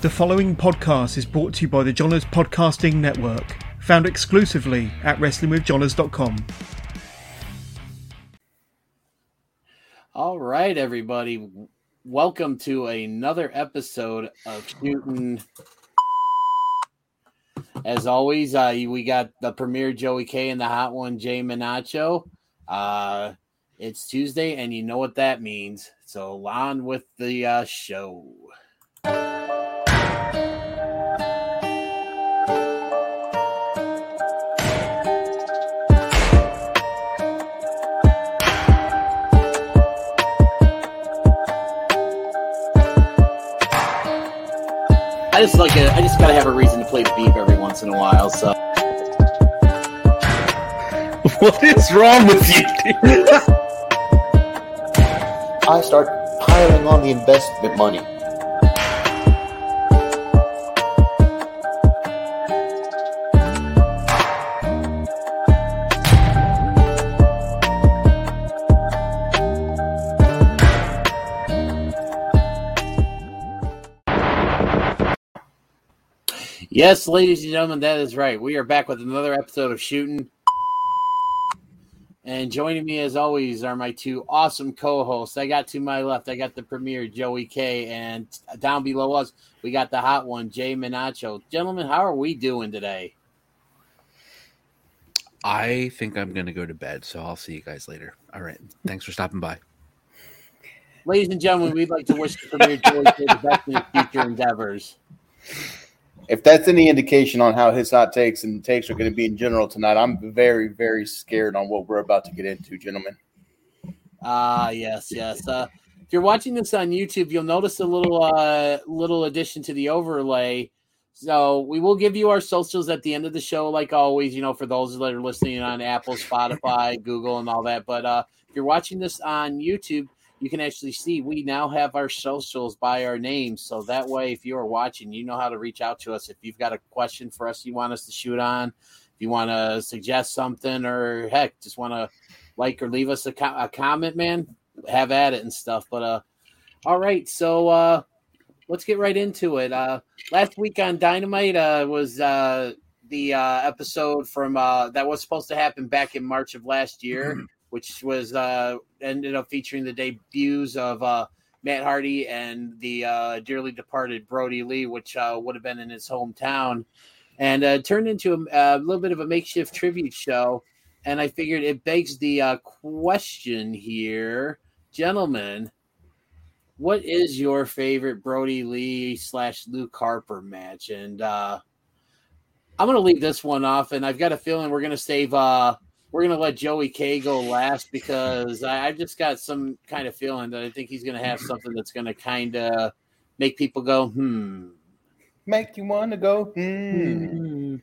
The following podcast is brought to you by the Johners Podcasting Network, found exclusively at WrestlingWithJohners.com. All right, everybody. Welcome to another episode of Shooting. As always, uh, we got the premier Joey K and the hot one, Jay Menacho. Uh, it's Tuesday, and you know what that means. So, on with the uh, show. I just like a, I just gotta have a reason to play the beep every once in a while. So, What is wrong with you? dude? I start piling on the investment money. Yes, ladies and gentlemen, that is right. We are back with another episode of Shooting. And joining me, as always, are my two awesome co-hosts. I got to my left, I got the premier Joey K, and down below us, we got the hot one Jay Menacho. Gentlemen, how are we doing today? I think I'm gonna go to bed, so I'll see you guys later. All right. Thanks for stopping by. Ladies and gentlemen, we'd like to wish the premier Joey K the best in his future endeavors. If that's any indication on how his hot takes and takes are going to be in general tonight, I'm very, very scared on what we're about to get into, gentlemen. Ah, yes, yes. Uh, if you're watching this on YouTube, you'll notice a little uh, little addition to the overlay. So we will give you our socials at the end of the show, like always. You know, for those that are listening on Apple, Spotify, Google, and all that. But uh, if you're watching this on YouTube, you can actually see we now have our socials by our names. So that way, if you are watching, you know how to reach out to us. If you've got a question for us, you want us to shoot on, if you want to suggest something, or heck, just want to like or leave us a, co- a comment, man, have at it and stuff. But uh, all right, so uh, let's get right into it. Uh, last week on Dynamite uh, was uh, the uh, episode from uh, that was supposed to happen back in March of last year, which was uh, ended up featuring the debuts of uh, Matt Hardy and the uh, dearly departed Brodie Lee, which uh, would have been in his hometown, and uh, turned into a, a little bit of a makeshift tribute show. And I figured it begs the uh, question here, gentlemen. What is your favorite Brodie Lee slash Luke Harper match? And I'm going to leave this one off, and I've got a feeling we're going to save. We're going to let Joey K go last because I, I've just got some kind of feeling that I think he's going to have something that's going to kind of make people go, hmm. Make you want to go, hmm. Hmm.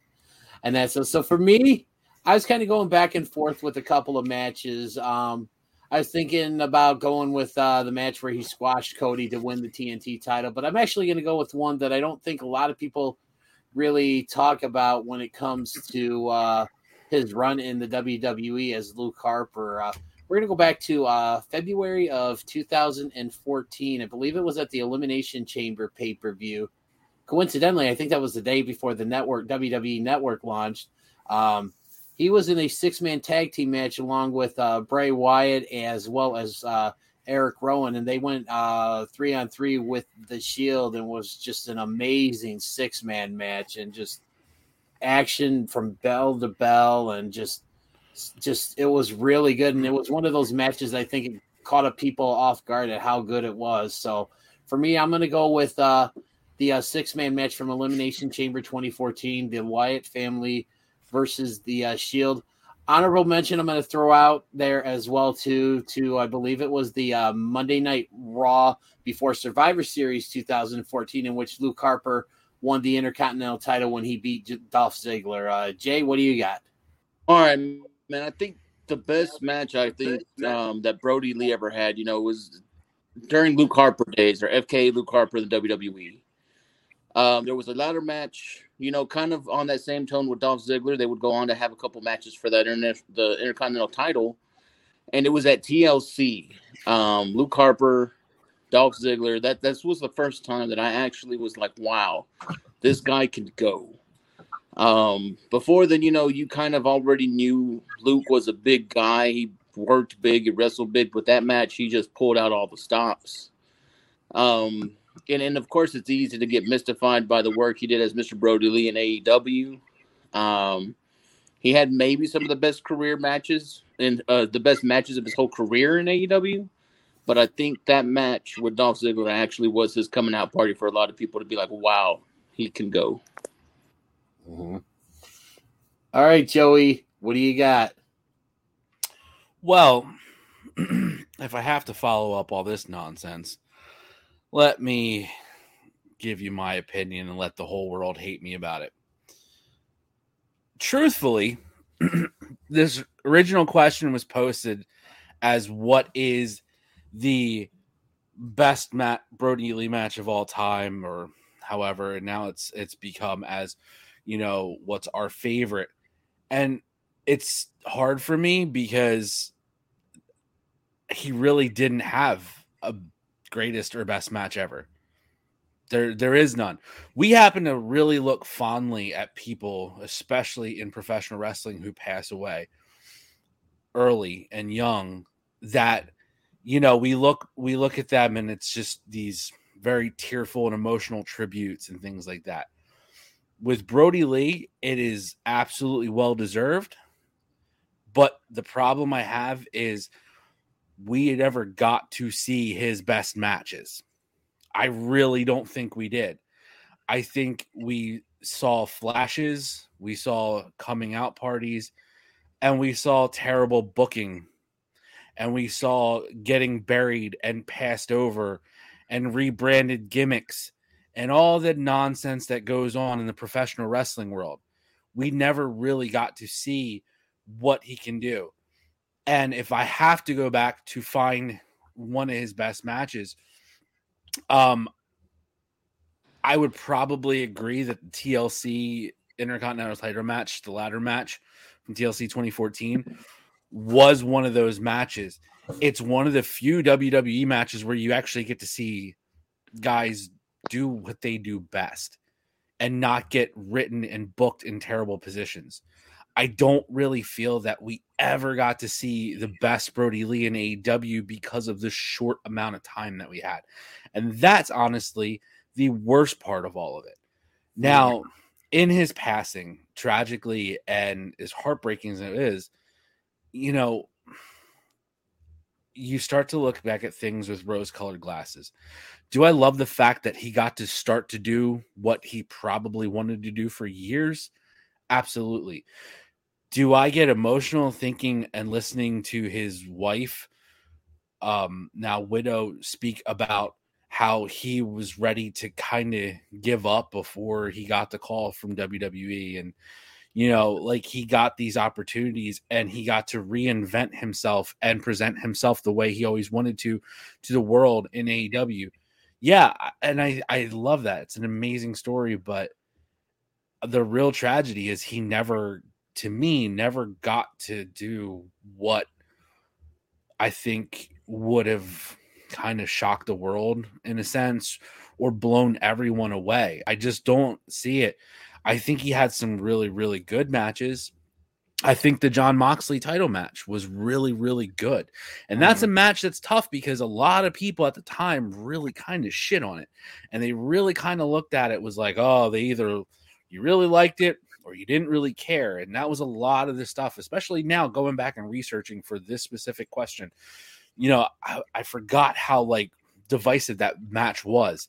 And that's so, so for me, I was kind of going back and forth with a couple of matches. Um, I was thinking about going with uh, the match where he squashed Cody to win the TNT title, but I'm actually going to go with one that I don't think a lot of people really talk about when it comes to uh, his run in the WWE as Luke Harper. Uh, we're going to go back to uh, February of 2014. I believe it was at the Elimination Chamber pay per view. Coincidentally, I think that was the day before the network WWE Network launched. Um, he was in a six man tag team match along with uh, Bray Wyatt as well as uh, Erick Rowan, and they went uh, three on three with the Shield, and was just an amazing six man match, and just action from bell to bell, and just just it was really good, and it was one of those matches I think it caught up people off guard at how good it was. So for me, I'm going to go with uh, the uh, six man match from Elimination Chamber 2014, the Wyatt family versus the uh, Shield. Honorable mention I'm going to throw out there as well too. To I believe it was the uh, Monday Night Raw before Survivor Series 2014, in which Luke Harper won the Intercontinental title when he beat Dolph Ziggler. Uh, Jay, what do you got? All right, man. I think the best match I think um, that Brodie Lee ever had, you know, was during Luke Harper days or FK Luke Harper, in the WWE. Um, there was a ladder match, you know, kind of on that same tone with Dolph Ziggler. They would go on to have a couple matches for that the Intercontinental title, and it was at TLC. Um, Luke Harper, Dolph Ziggler, that that was the first time that I actually was like, wow, this guy can go. Um, before then, you know, you kind of already knew Luke was a big guy. He worked big, he wrestled big, but that match he just pulled out all the stops. Um, and, and of course, it's easy to get mystified by the work he did as Mr. Brodie Lee in AEW. Um, he had maybe some of the best career matches and uh, the best matches of his whole career in AEW. But I think that match with Dolph Ziggler actually was his coming out party for a lot of people to be like, wow, he can go. Mm-hmm. All right, Joey, what do you got? Well, if I have to follow up all this nonsense, let me give you my opinion and let the whole world hate me about it. Truthfully, this original question was posted as what is the best Matt Brodie Lee match of all time or however and now it's it's become as you know what's our favorite. And it's hard for me because he really didn't have a greatest or best match ever. There there is none. We happen to really look fondly at people especially in professional wrestling who pass away early and young that you know we look we look at them and it's just these very tearful and emotional tributes and things like that. With brodie lee it is absolutely well deserved but the problem i have is we had ever got to see his best matches. I really don't think we did. I think we saw flashes we saw coming out parties and we saw terrible booking and we saw getting buried and passed over and rebranded gimmicks and all the nonsense that goes on in the professional wrestling world. We never really got to see what he can do. And if I have to go back to find one of his best matches, um, I would probably agree that the TLC Intercontinental title match, the ladder match from TLC 2014, was one of those matches. It's one of the few WWE matches where you actually get to see guys do what they do best and not get written and booked in terrible positions. I don't really feel that we ever got to see the best Brodie Lee in AEW because of the short amount of time that we had. And that's honestly the worst part of all of it. Now, in his passing, tragically and as heartbreaking as it is, you know, you start to look back at things with rose colored glasses. Do I love the fact that he got to start to do what he probably wanted to do for years? Absolutely. Do I get emotional thinking and listening to his wife, um, now widow, speak about how he was ready to kind of give up before he got the call from WWE and you know, like he got these opportunities and he got to reinvent himself and present himself the way he always wanted to to the world in AEW. Yeah, and I I love that. It's an amazing story, but the real tragedy is he never to me never got to do what I think would have kind of shocked the world in a sense or blown everyone away. I just don't see it. I think he had some really, really good matches. I think the John Moxley title match was really, really good. And that's a mm-hmm. match that's tough because a lot of people at the time really kind of shit on it. And they really kind of looked at it was like, oh, they either you really liked it or you didn't really care. And that was a lot of the stuff, especially now going back and researching for this specific question. You know, I, I forgot how like divisive that match was.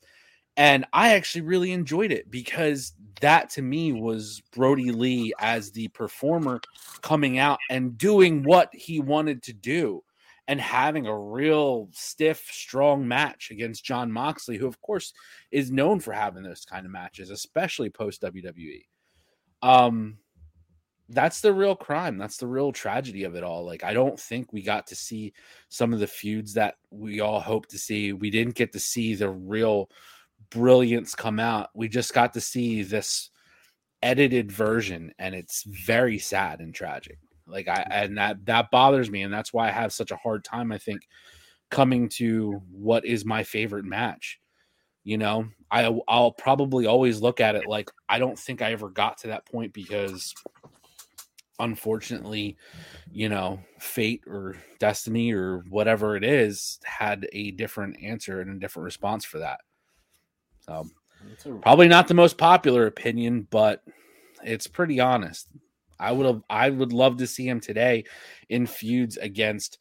And I actually really enjoyed it because that to me was Brodie Lee as the performer coming out and doing what he wanted to do and having a real stiff, strong match against John Moxley, who, of course, is known for having those kind of matches, especially post WWE. Um, that's the real crime. That's the real tragedy of it all. Like, I don't think we got to see some of the feuds that we all hope to see. We didn't get to see the real brilliance come out. We just got to see this edited version, and it's very sad and tragic. Like I mm-hmm. and that that bothers me, and that's why I have such a hard time. I think coming to what is my favorite match. You know, I I'll probably always look at it like I don't think I ever got to that point because unfortunately, you know, fate or destiny or whatever it is had a different answer and a different response for that. So probably not the most popular opinion, but it's pretty honest. I would have I would love to see him today in feuds against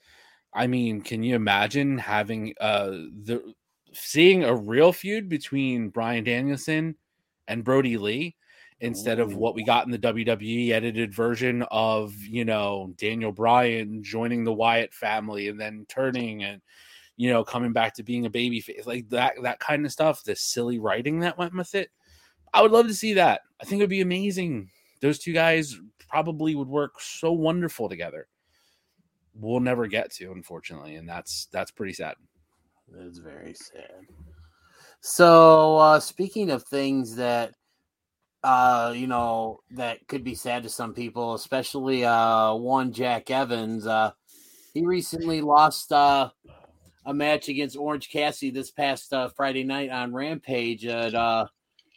I mean, can you imagine having uh the seeing a real feud between Bryan Danielson and Brodie Lee instead of what we got in the WWE edited version of, you know, Daniel Bryan joining the Wyatt family and then turning and you know, coming back to being a baby face, like that that kind of stuff, the silly writing that went with it. I would love to see that. I think it would be amazing. Those two guys probably would work so wonderful together. We'll never get to, unfortunately, and that's that's pretty sad. It's very sad. So, uh, speaking of things that, uh, you know, that could be sad to some people, especially uh, one Jack Evans. Uh, he recently lost uh, a match against Orange Cassidy this past uh, Friday night on Rampage. And uh,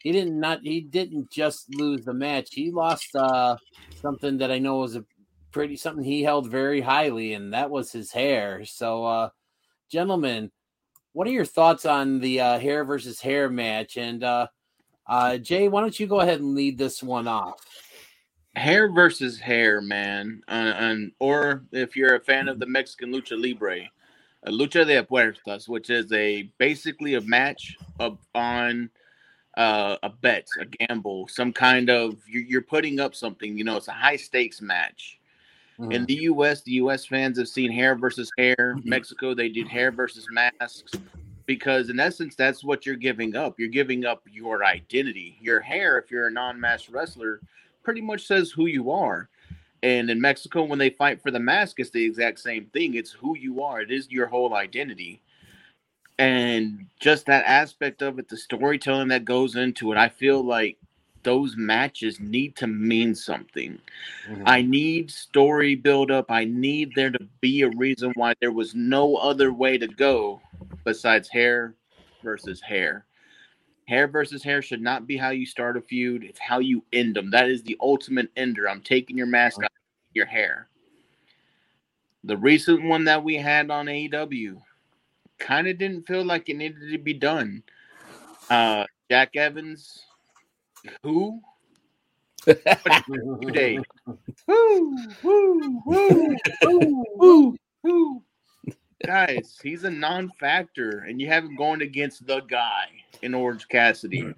he didn't not he didn't just lose the match. He lost uh, something that I know was a pretty something he held very highly, and that was his hair. So, uh, gentlemen, what are your thoughts on the uh, hair versus hair match? And uh, uh, Jay, why don't you go ahead and lead this one off? Hair versus hair, man. Uh, and or if you're a fan of the Mexican lucha libre, a lucha de apuestas, which is a basically a match of on uh, a bet, a gamble, some kind of you're, you're putting up something. You know, it's a high stakes match. Mm-hmm. In the U.S., the U.S. fans have seen hair versus hair. Mm-hmm. Mexico, they did hair versus masks because in essence, that's what you're giving up. You're giving up your identity. Your hair, if you're a non-masked wrestler, pretty much says who you are. And in Mexico, when they fight for the mask, it's the exact same thing. It's who you are. It is your whole identity. And just that aspect of it, the storytelling that goes into it, I feel like those matches need to mean something. Mm-hmm. I need story build up. I need there to be a reason why there was no other way to go besides hair versus hair. Hair versus hair should not be how you start a feud. It's how you end them. That is the ultimate ender. I'm taking your mask out your hair. The recent one that we had on AEW kind of didn't feel like it needed to be done. Uh, Jack Evans, who? Today. woo, woo, woo, woo, woo, woo. Guys, he's a non-factor, and you have him going against the guy in Orange Cassidy.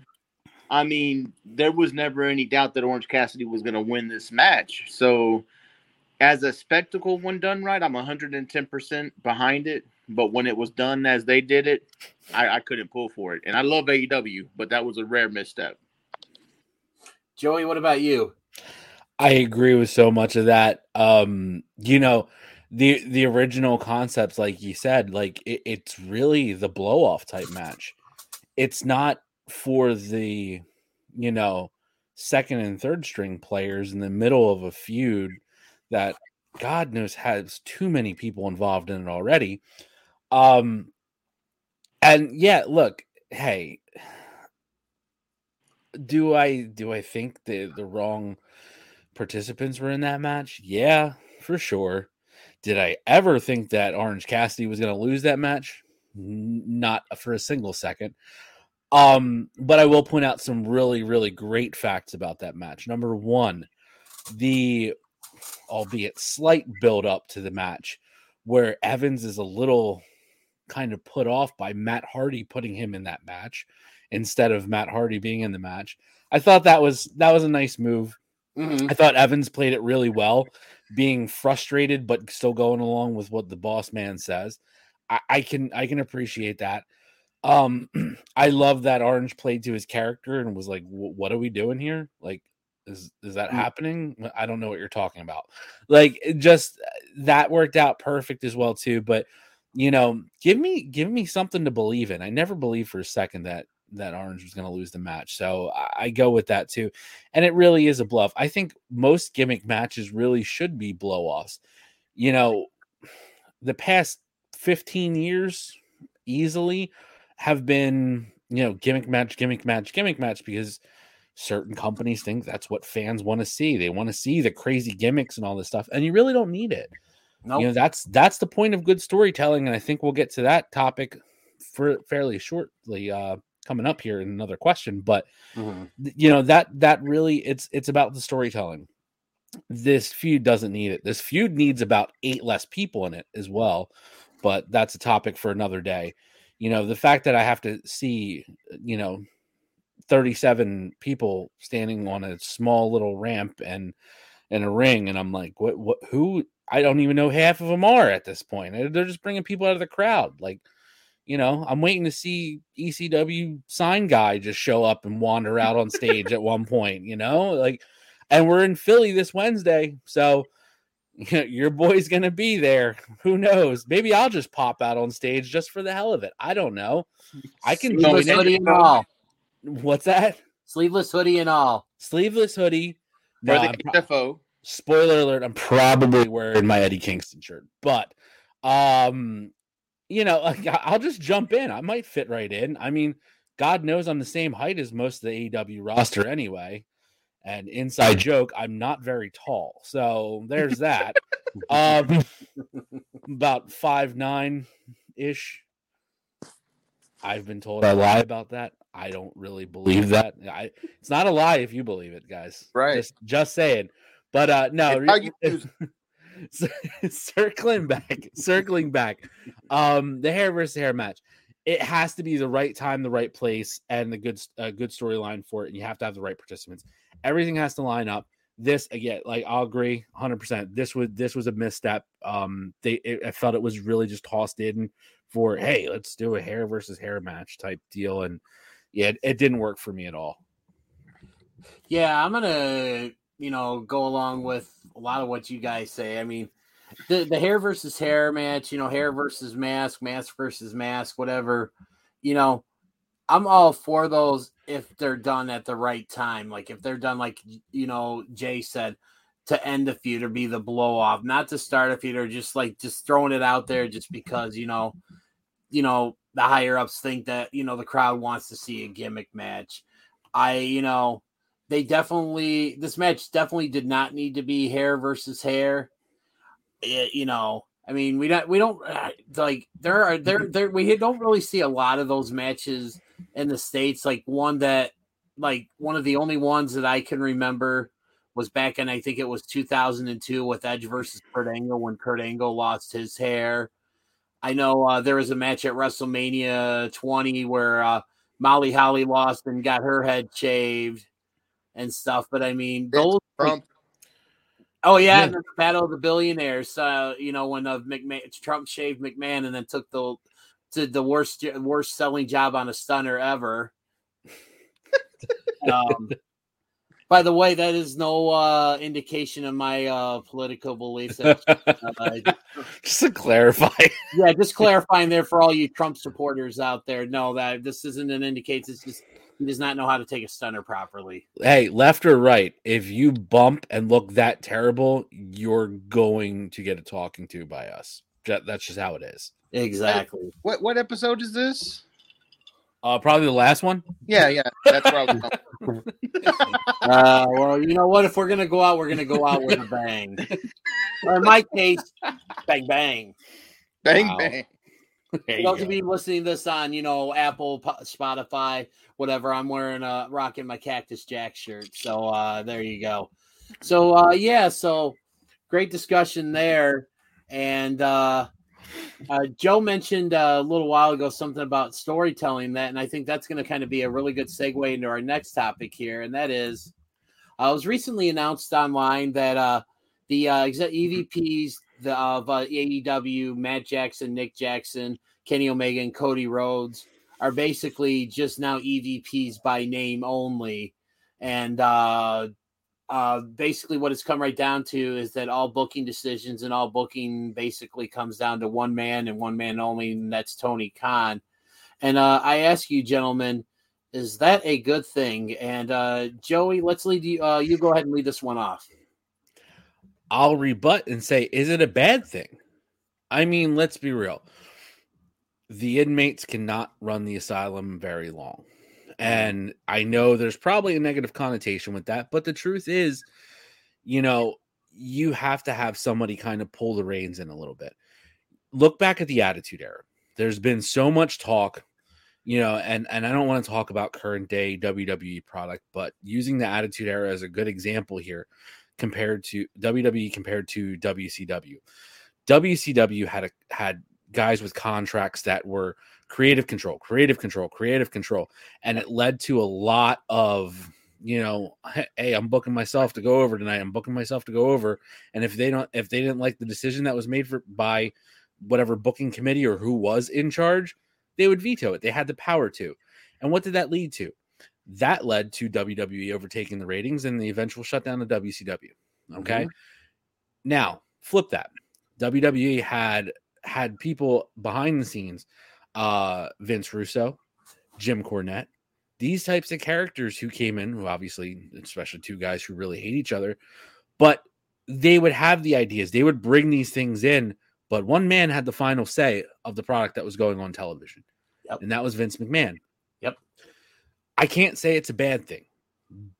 I mean, there was never any doubt that Orange Cassidy was going to win this match. So, as a spectacle, when done right, I'm 110% behind it. But when it was done as they did it, I, I couldn't pull for it. And I love AEW, but that was a rare misstep. Joey, what about you? I agree with so much of that. Um, you know, the the original concepts, like you said, like it, it's really the blow off type match. It's not for the you know second and third string players in the middle of a feud that god knows has too many people involved in it already. Um and yeah look hey do i do i think the the wrong participants were in that match? Yeah for sure did i ever think that orange cassidy was going to lose that match not for a single second um, but I will point out some really, really great facts about that match. Number one, the albeit slight build up to the match where Evans is a little kind of put off by Matt Hardy putting him in that match instead of Matt Hardy being in the match. I thought that was that was a nice move. Mm-hmm. I thought Evans played it really well, being frustrated but still going along with what the boss man says. I, I can I can appreciate that. Um, I love that Orange played to his character and was like, "What are we doing here? Like, is is that mm. happening? I don't know what you're talking about." Like, just uh, that worked out perfect as well too. But you know, give me give me something to believe in. I never believed for a second that that Orange was going to lose the match, so I, I go with that too. And it really is a bluff. I think most gimmick matches really should be blow offs. You know, the past 15 years easily have been, you know, gimmick match, gimmick match, gimmick match because certain companies think that's what fans want to see. They want to see the crazy gimmicks and all this stuff, and you really don't need it. Nope. You know, that's that's the point of good storytelling, and I think we'll get to that topic for fairly shortly uh coming up here in another question, but Mhm. you know that that really it's it's about the storytelling. This feud doesn't need it. This feud needs about eight less people in it as well but that's a topic for another day. You know the fact that i have to see you know 37 people standing on a small little ramp and in a ring and i'm like what what who? I don't even know half of them are at this point. They're- they're just bringing people out of the crowd. Like you know, I'm waiting to see ECW sign guy just show up and wander out on stage at one point, you know, like, and we're in Philly this Wednesday. So you know, your boy's going to be there. Who knows? Maybe I'll just pop out on stage just for the hell of it. I don't know. I can Sleeveless join hoodie it. and all. What's that? Sleeveless hoodie and all. Sleeveless hoodie. Or No, the I'm pro- HFO. spoiler alert i'm probably wearing my eddie kingston shirt but um you know like, I- i'll just jump in. I might fit right in. I mean god knows i'm the same height as most of the aew roster anyway. And inside joke i'm not very tall. So there's that. Um about five nine ish. I've been told i lie about that. I don't really believe that? i it's not a lie if you believe it guys. Right. just just saying. But uh no It's how you use circling back circling back. Um the hair versus hair match. It has to be the right time the right place and the good uh, good storyline for it and you have to have the right participants. Everything has to line up. This again like i'll agree 100% this was this was a misstep. Um they it, i felt it was really just tossed in for hey let's do a hair versus hair match type deal and yeah it, it didn't work for me at all. Yeah, I'm gonna, you know, go along with a lot of what you guys say. I mean, the the hair versus hair match, you know, hair versus mask, mask versus mask, whatever. You know, I'm all for those if they're done at the right time. Like if they're done, like you know, Jay said, to end the feud or be the blow off, not to start a feud or just like just throwing it out there just because you know, you know, the higher ups think that you know the crowd wants to see a gimmick match. I, you know, they definitely this match definitely did not need to be hair versus hair. It- you know, I mean, we don't we don't uh, like there are there there we don't really see a lot of those matches in the states. Like one that like one of the only ones that I can remember was back in I think it was 2002 with Edge versus Kurt Angle when Kurt Angle lost his hair. I know uh, there was a match at WrestleMania 20 where uh, Molly Holly lost and got her head shaved and stuff. But I mean, those. Trump. Oh yeah, Yeah. the Battle of the Billionaires. Uh, you know when uh, McMahon, Trump shaved McMahon and then took the did the worst worst selling job on a stunner ever. um, by the way, that is no uh, indication of my uh, political beliefs. Uh, just to clarify yeah, just clarifying there for all you Trump supporters out there. No, that this isn't an indication. It's just he does not know how to take a stunner properly. hey, left or right, if you bump and look that terrible, you're going to get a talking to by us. That's just how it is. Exactly. What what episode is this? Uh, probably the last one. Yeah, yeah. That's where I was going. Uh, well, you know what? If we're gonna go out, we're gonna go out with a bang. Or in my case, bang bang. Bang Wow. bang. There those of you listening to this on, you know, Apple, Spotify, whatever, I'm wearing a rocking my Cactus Jack shirt. So uh, there you go. So uh, yeah, so great discussion there. And uh, uh, Joe mentioned uh, a little while ago something about storytelling that, and I think that's going to kind of be a really good segue into our next topic here, and that is, uh, it was recently announced online that uh, the uh, EVPs the, of uh, AEW, Matt Jackson, Nick Jackson, Kenny Omega, and Cody Rhodes are basically just now EVPs by name only, and uh, uh, basically what it's come right down to is that all booking decisions and all booking basically comes down to one man and one man only, and that's Tony Khan. And uh, I ask you, gentlemen, is that a good thing? And uh, Joey, let's lead you. Uh, you go ahead and lead this one off. I'll rebut and say, is it a bad thing? I mean, let's be real. the inmates cannot run the asylum very long. And I know there's probably a negative connotation with that, but the truth is, you know, you have to have somebody kind of pull the reins in a little bit. Look back at the attitude era. There's been so much talk, you know, and and I don't want to talk about current day WWE product, but using the attitude era as a good example here compared to WWE compared to WCW. WCW had a had guys with contracts that were creative control, creative control, creative control. And it led to a lot of, you know, hey, I'm booking myself to go over tonight. I'm booking myself to go over. And if they don't, if they didn't like the decision that was made for by whatever booking committee or who was in charge, they would veto it. They had the power to. And what did that lead to? That led to WWE overtaking the ratings and the eventual shutdown of WCW. Okay. Mm-hmm. Now, flip that. WWE had had people behind the scenes, uh, Vince Russo, Jim Cornette, these types of characters who came in, who obviously, especially two guys who really hate each other, but they would have the ideas, they would bring these things in, but one man had the final say of the product that was going on television, yep. and that was Vince McMahon. I can't say it's a bad thing.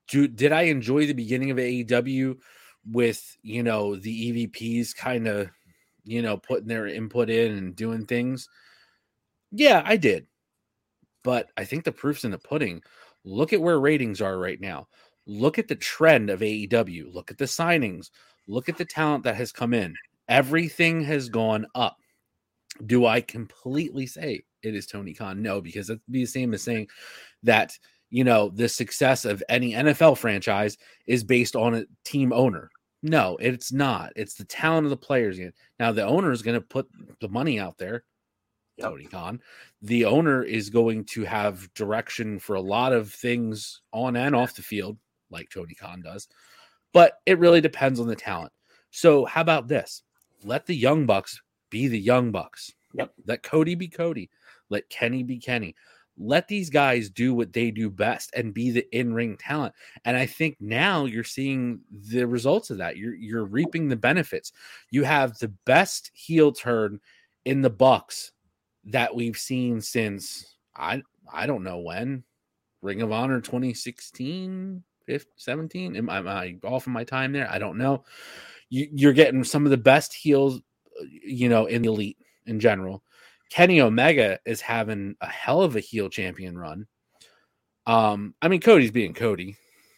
Do, did I enjoy the beginning of AEW with you know the EVPs kind of you know, putting their input in and doing things. Yeah, I did. But I think the proof's in the pudding. Look at where ratings are right now. Look at the trend of AEW. Look at the signings. Look at the talent that has come in. Everything has gone up. Do I completely say it is Tony Khan? No, because that'd be the same as saying that, you know, the success of any NFL franchise is based on a team owner. No, it's not. It's the talent of the players. Now the owner is going to put the money out there. Tony Khan. The owner is going to have direction for a lot of things on and off the field, like Tony Khan does. But it really depends on the talent. So how about this? Let the young bucks be the young bucks. Yep. Let Cody be Cody. Let Kenny be Kenny let these guys do what they do best and be the in-ring talent. And i think now you're seeing the results of that. You're you're reaping the benefits. You have the best heel turn in the bucks that we've seen since i i don't know when ring of honor 2016 15, 17 am, am i off of my time there? I don't know. You, you're getting some of the best heels uh, you know in the elite in general Kenny Omega is having a hell of a heel champion run. Um, I mean, Cody's being Cody.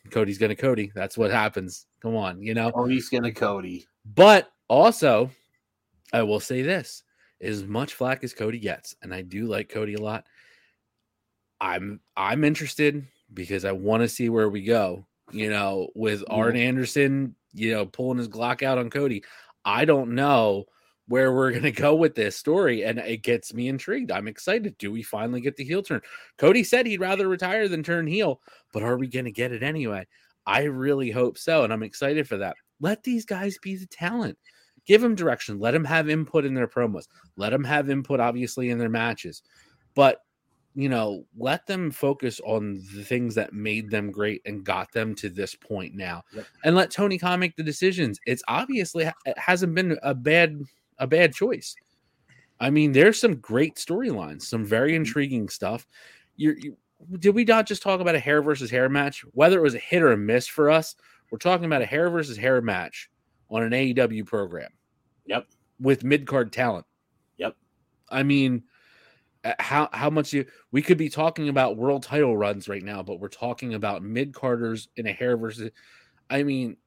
Cody's gonna Cody. That's what happens. Come on, you know. Cody's gonna Cody. But also, I will say this: as much flack as Cody gets, and I do like Cody a lot. I'm I'm interested because I want to see where we go. You know, with Arn Anderson, you know, pulling his Glock out on Cody. I don't know where we're going to go with this story. And it gets me intrigued. I'm excited. Do we finally get the heel turn? Cody said he'd rather retire than turn heel, but are we going to get it anyway? I really hope so. And I'm excited for that. Let these guys be the talent. Give them direction. Let them have input in their promos. Let them have input, obviously, in their matches. But you know, let them focus on the things that made them great and got them to this point now. Yep. And let Tony Khan make the decisions. It's obviously it hasn't been a bad a bad choice. I mean, there's some great storylines, some very mm-hmm. intriguing stuff. You're, you, did we not just talk about a hair versus hair match? Whether it was a hit or a miss for us, we're talking about a hair versus hair match on an AEW program. Yep. With mid card talent. Yep. I mean, uh, how how much you we could be talking about world title runs right now, but we're talking about mid carders in a hair versus. I mean,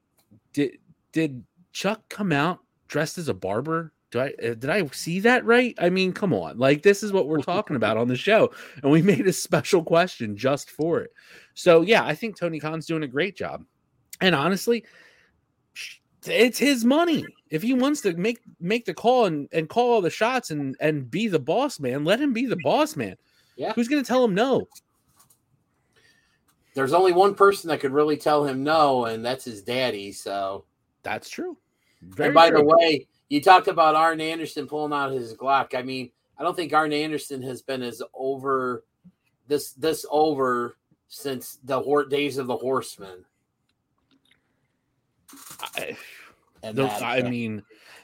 did did Chuck come out dressed as a barber do I uh, did I see that right? I mean, come on. Like this is what we're talking about on the show and we made a special question just for it. So, yeah, I think Tony Khan's doing a great job. And honestly, it's his money. If he wants to make make the call and, and call all the shots and and be the boss man, let him be the boss man. Yeah. Who's going to tell him no? There's only one person that could really tell him no, and that's his daddy. So that's true. Very and by true. the way, you talked about Arn Anderson pulling out his Glock. I mean, I don't think Arn Anderson has been as over this this over since the hor- days of the Horsemen. I, the, I mean,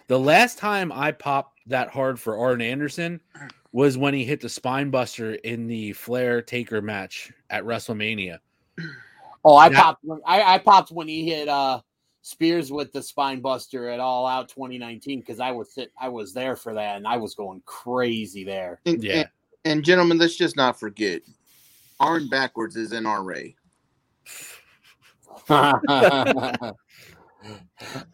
the last time I popped that hard for Arn Anderson was when he hit the spine buster in the Flair Taker match at WrestleMania. Oh, I That- popped. I, I popped when he hit uh Spears with the spine buster at All Out 2019 because I was sit, I was there for that and I was going crazy there. And, Yeah. and, and gentlemen, let's just not forget, Arn backwards is NRA.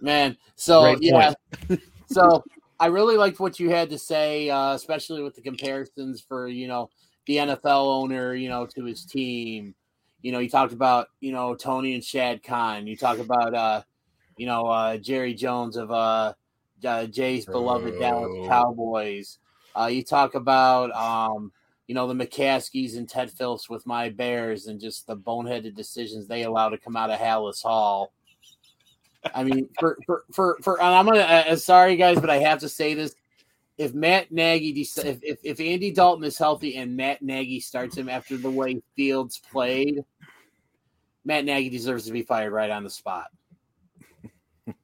Man, so Great yeah, so I really liked what you had to say, uh, especially with the comparisons for you know the NFL owner, you know, to his team. You know, you talked about you know Tony and Shad Khan. You talk about uh, you know uh, Jerry Jones of uh, uh, Jay's beloved Dallas Cowboys. Uh, you talk about um, you know the McCaskeys and Ted Phillips with my Bears and just the boneheaded decisions they allow to come out of Halas Hall. I mean, for for for, for and I'm gonna. Uh, sorry, guys, but I have to say this: if Matt Nagy, dec- if, if if Andy Dalton is healthy and Matt Nagy starts him after the way Fields played, Matt Nagy deserves to be fired right on the spot.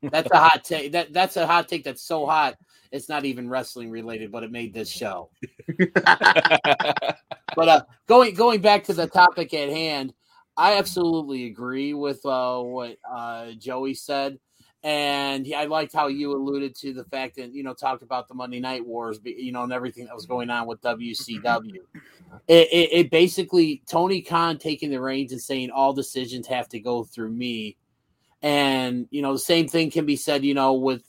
That's a hot take. That that's a hot take. That's so hot. It's not even wrestling related, but it made this show. But uh, going going back to the topic at hand, I absolutely agree with uh, what uh, Joey said, and I liked how you alluded to the fact that you know talked about the Monday Night Wars, you know, and everything that was going on with WCW. It, it, it basically Tony Khan taking the reins and saying all decisions have to go through me, and you know the same thing can be said, you know, with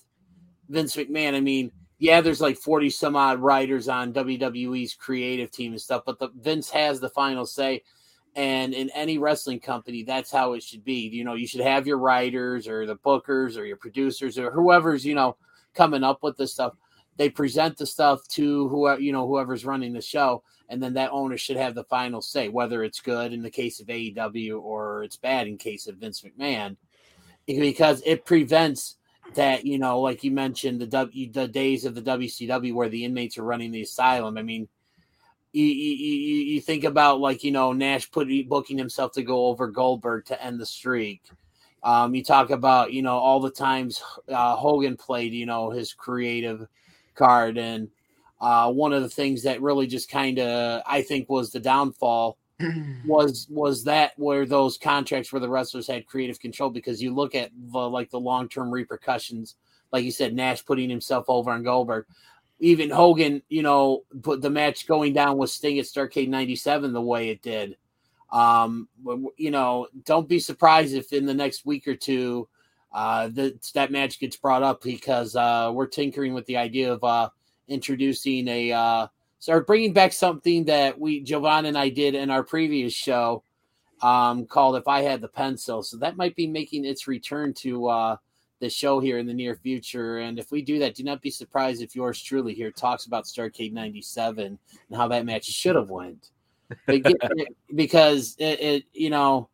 Vince McMahon. I mean, yeah, there's like 40 some odd writers on WWE's creative team and stuff, but the Vince has the final say. And in any wrestling company, that's how it should be. You know, you should have your writers or the bookers or your producers or whoever's, you know, coming up with this stuff. They present the stuff to whoever, you know, whoever's running the show. And then that owner should have the final say, whether it's good in the case of AEW or it's bad in case of Vince McMahon, because it prevents that you know, like you mentioned, the W the days of the WCW where the inmates are running the asylum. I mean, you, you, you think about like you know Nash put booking himself to go over Goldberg to end the streak. Um, you talk about you know all the times uh, Hogan played you know his creative card, and uh, one of the things that really just kind of I think was the downfall was was that where those contracts where the wrestlers had creative control because you look at the like the long term repercussions, like you said, Nash putting himself over on Goldberg, even Hogan, you know, put the match going down with Sting at Starcade '97 the way it did. Um, you know, don't be surprised if in the next week or two, uh, that that match gets brought up because uh, we're tinkering with the idea of uh, introducing a so bringing back something that we Jovan and I did in our previous show um, called "If I Had the Pencil." So that might be making its return to uh, the show here in the near future. And if we do that, do not be surprised if yours truly here talks about Starcade '97 and how that match should have went, because it, it you know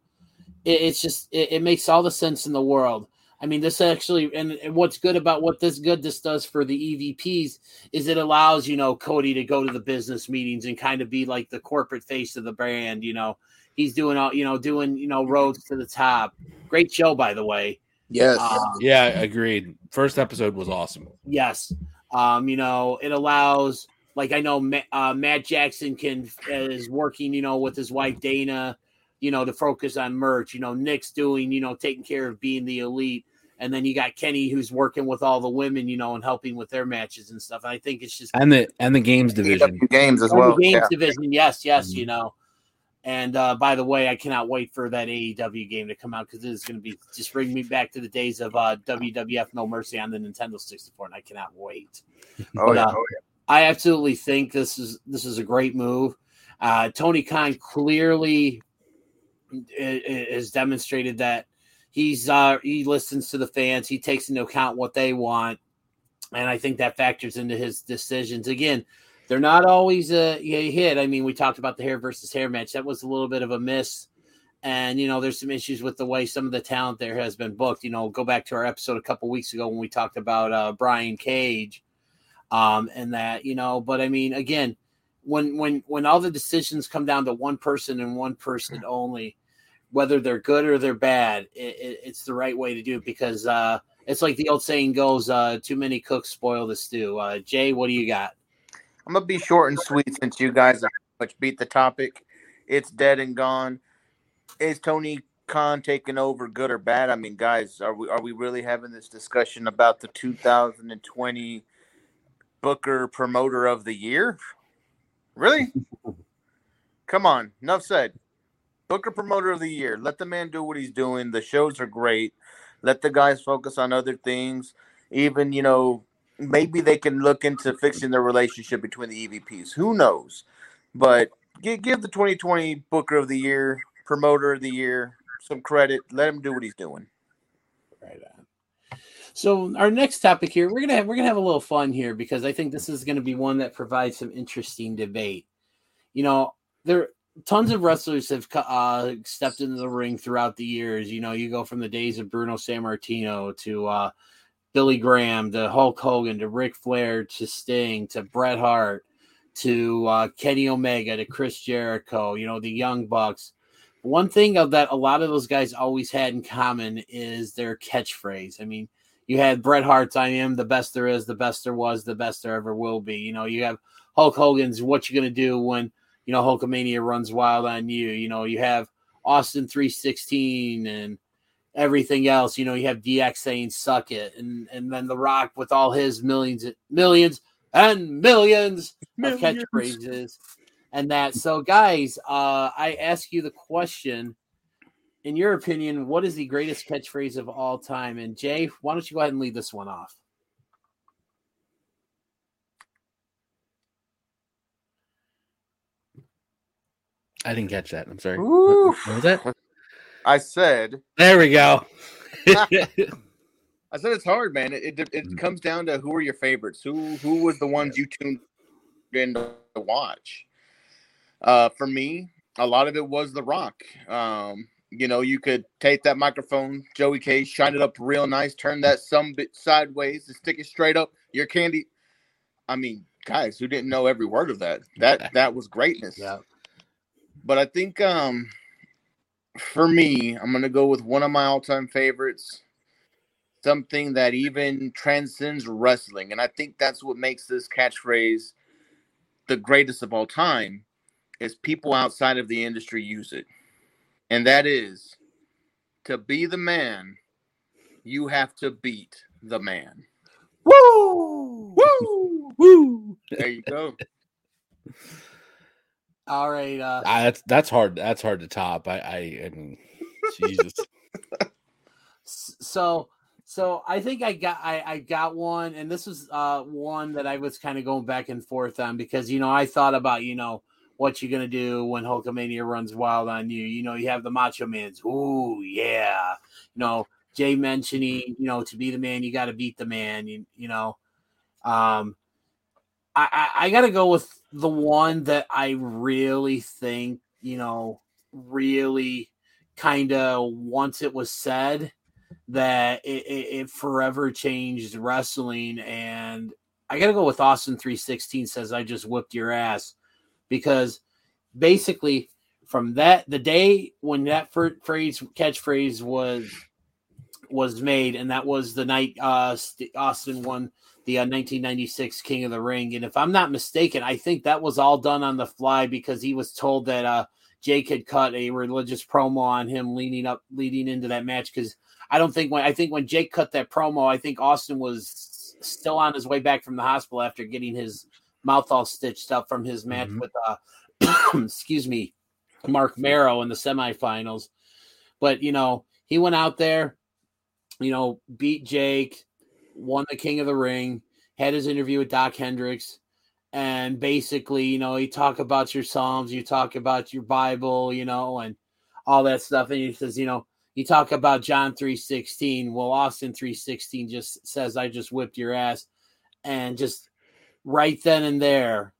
it, it's just it, it makes all the sense in the world. I mean, this actually, and what's good about what this good this does for the EVPs is it allows you know Cody to go to the business meetings and kind of be like the corporate face of the brand. You know, he's doing all you know doing you know Rhodes to the top. Great show, by the way. Yes. Um, Yeah, agreed. First episode was awesome. Yes. Um, you know, it allows like I know Ma- uh, Matt Jackson can is working, you know, with his wife Dana, you know, to focus on merch. You know, Nick's doing, you know, taking care of being the elite. And then you got Kenny who's working with all the women, you know, and helping with their matches and stuff. And I think it's just And the and the games division. AEW games as and well. the games Yeah. division, yes, yes, Mhm. you know. And uh, by the way, I cannot wait for that AEW game to come out because it is going to be just bring me back to the days of uh, WWF No Mercy on the Nintendo 64, and I cannot wait. Oh, But, yeah. uh, I absolutely think this is this is a great move. Uh, Tony Khan clearly i- i- has demonstrated that he's uh, he listens to the fans. He takes into account what they want, and I think that factors into his decisions. Again, they're not always a, a hit. I mean, we talked about the hair versus hair match. That was a little bit of a miss. And you know, there's some issues with the way some of the talent there has been booked. You know, go back to our episode a couple weeks ago when we talked about uh, Brian Cage, um, and that you know. But I mean, again, when when when all the decisions come down to one person and one person only, whether they're good or they're bad, it, it, it's the right way to do it because uh, it's like the old saying goes: uh, "Too many cooks spoil the stew." Uh, Jay, what do you got? I'm gonna be short and sweet since you guys much beat the topic. It's dead and gone. Is Tony Khan taking over, good or bad? I mean, guys, are we are we really having this discussion about the 2020 Booker Promoter of the Year? Really? Come on, enough said. Booker Promoter of the Year. Let the man do what he's doing. The shows are great. Let the guys focus on other things. Even you know, maybe they can look into fixing the relationship between the EVPs. Who knows? But give, give the 2020 Booker of the Year, Promoter of the Year some credit. Let him do what he's doing. Right on. So our next topic here, we're gonna have we're gonna have a little fun here because I think this is gonna be one that provides some interesting debate. You know, there tons of wrestlers have uh, stepped into the ring throughout the years. You know, you go from the days of Bruno Sammartino to uh, Billy Graham to Hulk Hogan to Ric Flair to Sting to Bret Hart to uh, Kenny Omega to Chris Jericho. You know, the Young Bucks. One thing of that a lot of those guys always had in common is their catchphrase. I mean, you had Bret Hart's "I am the best there is, the best there was, the best there ever will be." You know, you have Hulk Hogan's "What you gonna do when you know Hulkamania runs wild on you?" You know, you have Austin three sixteen and everything else. You know, you have DX saying "suck it," and and then The Rock with all his millions, millions and millions, millions. of catchphrases and that. So, guys, uh, I ask you the question. In your opinion, what is the greatest catchphrase of all time? And Jay, why don't you go ahead and lead this one off? I didn't catch that. I'm sorry. What, what was that? I said. There we go. I said it's hard, man. It, it, it comes down to who are your favorites. Who who was the ones you tuned in to watch? Uh, for me, a lot of it was The Rock. Um, you know, you could take that microphone, Joey K, shine it up real nice, turn that some bit sideways, and stick it straight up. Your candy. I mean, guys, who didn't know every word of that? That that was greatness. Yeah. But I think um for me, I'm gonna go with one of my all-time favorites. Something that even transcends wrestling. And I think that's what makes this catchphrase the greatest of all time is people outside of the industry use it. And that is to be the man, you have to beat the man. Woo! Woo! Woo! There you go. All right. Uh, that's that's hard. That's hard to top. I, I, I mean, Jesus. so, so I think I got I, I got one, and this was uh one that I was kind of going back and forth on because you know I thought about you know what you're gonna do when Hulkamania runs wild on you. You know, you have the Macho Man's, ooh yeah. You know, Jay mentioning, you know, to be the man, you got to beat the man. You, you know, um, I, I, I got to go with the one that I really think, you know, really kind of once it was said that it, it, it forever changed wrestling. And I got to go with Austin 316 says, I just whipped your ass because basically from that the day when that phrase catchphrase was was made and that was the night uh Austin won the uh, 1996 King of the Ring and if I'm not mistaken I think that was all done on the fly because he was told that uh Jake had cut a religious promo on him leading up leading into that match cuz I don't think when I think when Jake cut that promo I think Austin was still on his way back from the hospital after getting his mouth all stitched up from his match mm-hmm. with uh excuse me Mark Mero in the semifinals. But you know, he went out there, you know, beat Jake, won the King of the Ring, had his interview with Doc Hendrix, and basically, you know, you talk about your Psalms, you talk about your Bible, you know, and all that stuff. And he says, you know, you talk about John 316. Well, Austin 316 just says, I just whipped your ass. And just right then and there,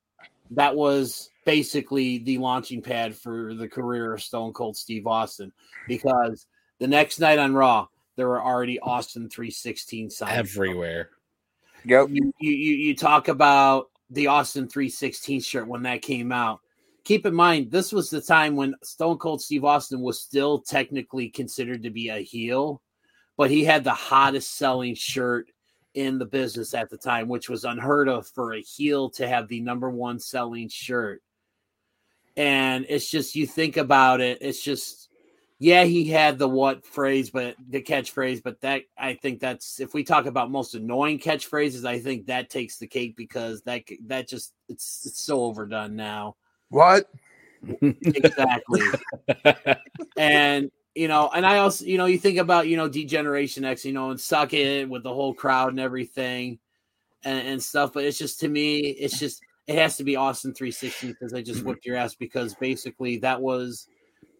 that was basically the launching pad for the career of Stone Cold Steve Austin because the next night on Raw, there were already Austin 316 signs everywhere. Yep. You, you, you talk about the Austin 316 shirt when that came out. Keep in mind, this was the time when Stone Cold Steve Austin was still technically considered to be a heel, but he had the hottest selling shirt in the business at the time, which was unheard of for a heel to have the number one selling shirt. And it's just you think about it, it's just yeah, he had the what phrase, but the catchphrase, but that I think that's if we talk about most annoying catchphrases, I think that takes the cake because that that just it's it's so overdone now. What? Exactly. and you know, and I also, you know, you think about, you know, Degeneration X, you know, and suck it with the whole crowd and everything and, and stuff. But it's just to me, it's just it has to be Austin 360 because I just whipped your ass because basically that was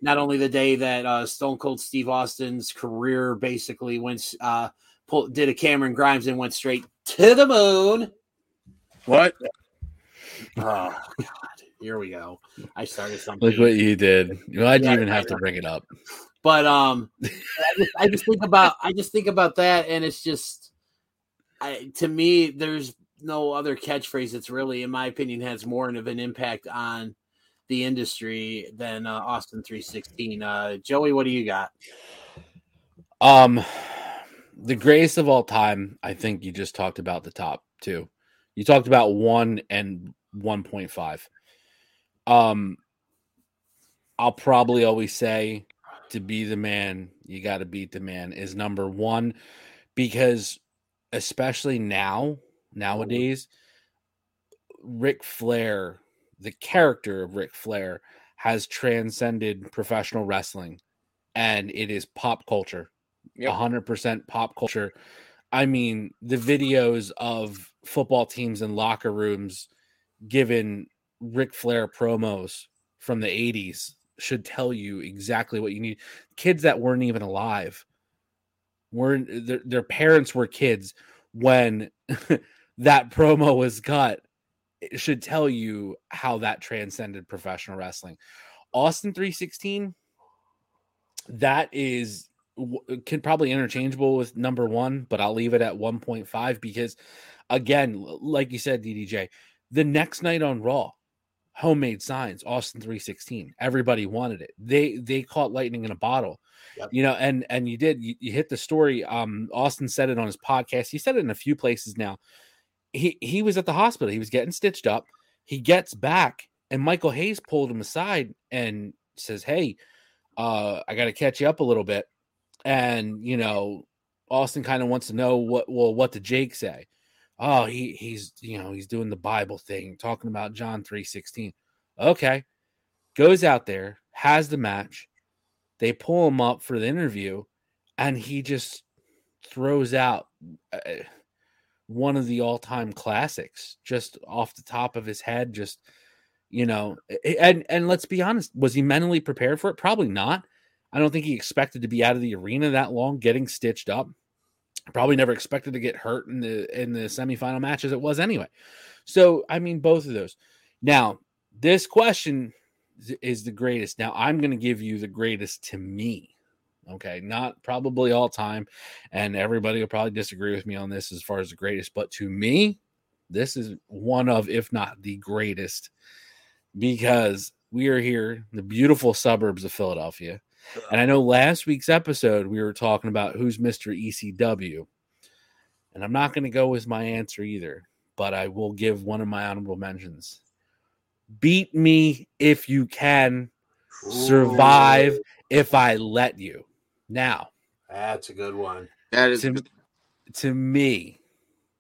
not only the day that uh, Stone Cold Steve Austin's career basically went uh pull, did a Cameron Grimes and went straight to the moon. What? Oh God, here we go. I started something. Look what you did. Why'd you even have to bring it up? But um, I just, I just think about I just think about that, and it's just, I to me, there's no other catchphrase that's really, in my opinion, has more of an impact on the industry than uh, Austin three sixteen. Uh, Joey, what do you got? Um, the greatest of all time. I think you just talked about the top two. You talked about one and one point five. Um, I'll probably always say to be the man, you got to beat the man is number one because, especially now, nowadays, Ric Flair, the character of Ric Flair, has transcended professional wrestling and it is pop culture. Yep. hundred percent pop culture. I mean, the videos of football teams in locker rooms giving Ric Flair promos from the 80s should tell you exactly what you need. Kids that weren't even alive weren't their, their parents were kids when that promo was cut. It should tell you how that transcended professional wrestling. Austin 316 that is w- can probably interchangeable with number one, but I'll leave it at 1.5 because, again, like you said, DDJ, the next night on Raw, homemade signs, Austin 316. Everybody wanted it. They they caught lightning in a bottle. Yep. You know, and and you did you, you hit the story. Um, Austin said it on his podcast. He said it in a few places now. He he was at the hospital. He was getting stitched up. He gets back, and Michael Hayes pulled him aside and says, "Hey, uh, I got to catch you up a little bit." And you know, Austin kind of wants to know what well, what did Jake say? Oh, he he's you know he's doing the Bible thing, talking about John three sixteen. Okay, goes out there, has the match. They pull him up for the interview, and he just throws out uh, one of the all time classics just off the top of his head. Just you know, and and let's be honest, was he mentally prepared for it? Probably not. I don't think he expected to be out of the arena that long, getting stitched up. Probably never expected to get hurt in the in the semifinal match as it was anyway. So I mean, both of those. Now, this question is the greatest. Now, I'm going to give you the greatest to me. Okay, not probably all time, and everybody will probably disagree with me on this as far as the greatest, but to me, this is one of, if not the greatest, because we are here in the beautiful suburbs of Philadelphia. And I know last week's episode we were talking about who's Mr. ECW. And I'm not going to go with my answer either, but I will give one of my honorable mentions. Beat me if you can, survive if I let you. Now, That's a good one. That is to, to me,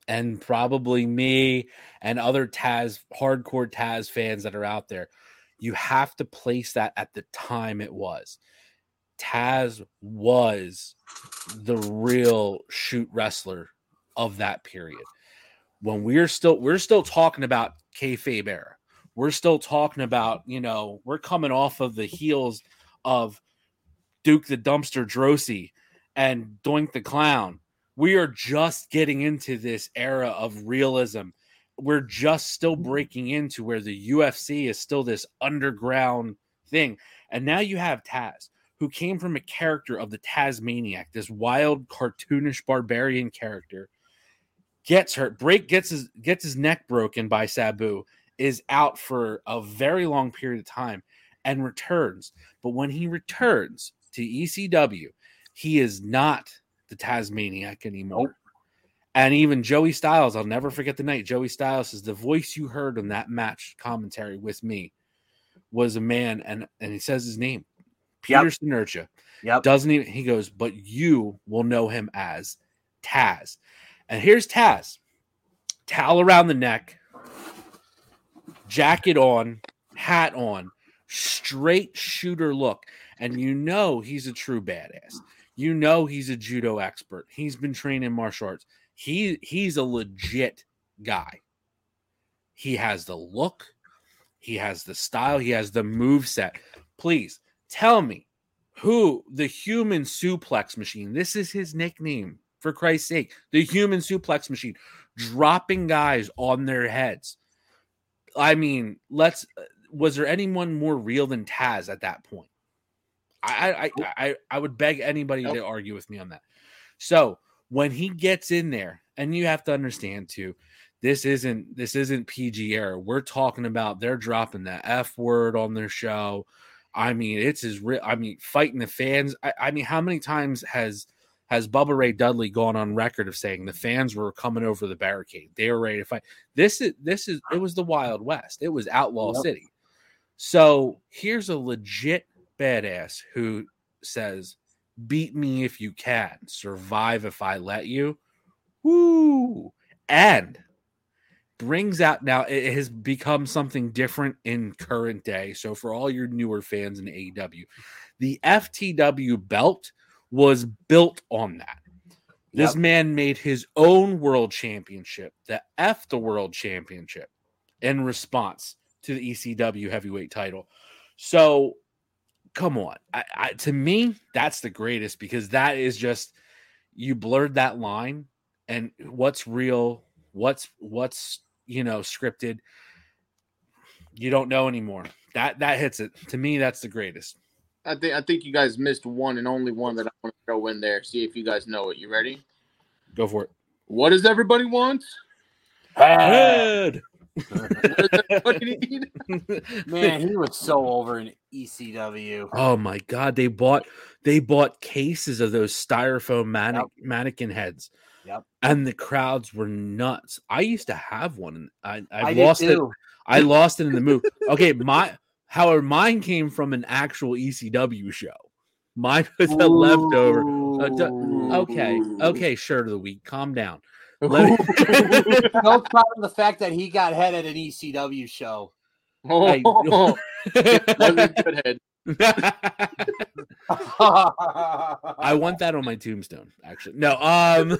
and probably me and other Taz hardcore Taz fans that are out there, you have to place that at the time it was. Taz was the real shoot wrestler of that period. When we're still we're still talking about kayfabe era. We're still talking about, you know, we're coming off of the heels of Duke the Dumpster Droese and Doink the Clown. We are just getting into this era of realism. We're just still mm-hmm. breaking into where the UFC is still this underground thing. And now you have Taz, who came from a character of the Tasmaniac, this wild, cartoonish barbarian character, gets hurt, break gets his gets his neck broken by Sabu, is out for a very long period of time and returns. But when he returns to ECW, he is not the Tasmaniac anymore. And even Joey Styles, I'll never forget the night. Joey Styles is the voice you heard on that match commentary with me was a man, and and he says his name, Peter Yep. Senerchia. Yep. Doesn't even he goes, but you will know him as Taz. And here's Taz. Towel around the neck, jacket on, hat on, straight shooter look. And you know he's a true badass. You know he's a judo expert. He's been trained in martial arts. He he's a legit guy. He has the look, he has the style, he has the move set. Please tell me who the human suplex machine. This is his nickname for Christ's sake. The human suplex machine dropping guys on their heads. I mean, let's uh, was there anyone more real than Taz at that point? I I I, I would beg anybody to argue with me on that. So when he gets in there, and you have to understand too, this isn't this isn't PG era. We're talking about they're dropping the F word on their show. I mean, it's as real. I mean, fighting the fans. I, I mean, how many times has has Bubba Ray Dudley gone on record of saying the fans were coming over the barricade? They were ready to fight. This is this is it was the Wild West. It was Outlaw Yep. City. So here's a legit badass who says, "Beat me if you can, survive if I let you." Woo! And brings out now it has become something different in current day. So for all your newer fans in AEW, the FTW belt was built on that. This Yep. man made his own world championship, the F the world championship, in response to the ECW heavyweight title. So come on. I, I, to me, that's the greatest because that is just you blurred that line and what's real, what's what's you know scripted. You don't know anymore. That that hits it. To me, that's the greatest. I think I think you guys missed one and only one that I want to throw in there. See if you guys know it. You ready? Go for it. What does everybody want? Head. What does everybody need? Man, he was so over in ECW. Oh my god, they bought they bought cases of those styrofoam manne- Yep. mannequin heads. Yep. And the crowds were nuts. I used to have one. and I I, I lost it. I lost it in the move. Okay, my however, mine came from an actual ECW show. Mine was a leftover. Uh, Okay, okay, shirt of the week. Calm down. Let me- No problem the fact that he got head at an ECW show. Oh, wasn't good head. I want that on my tombstone. Actually, no. Um,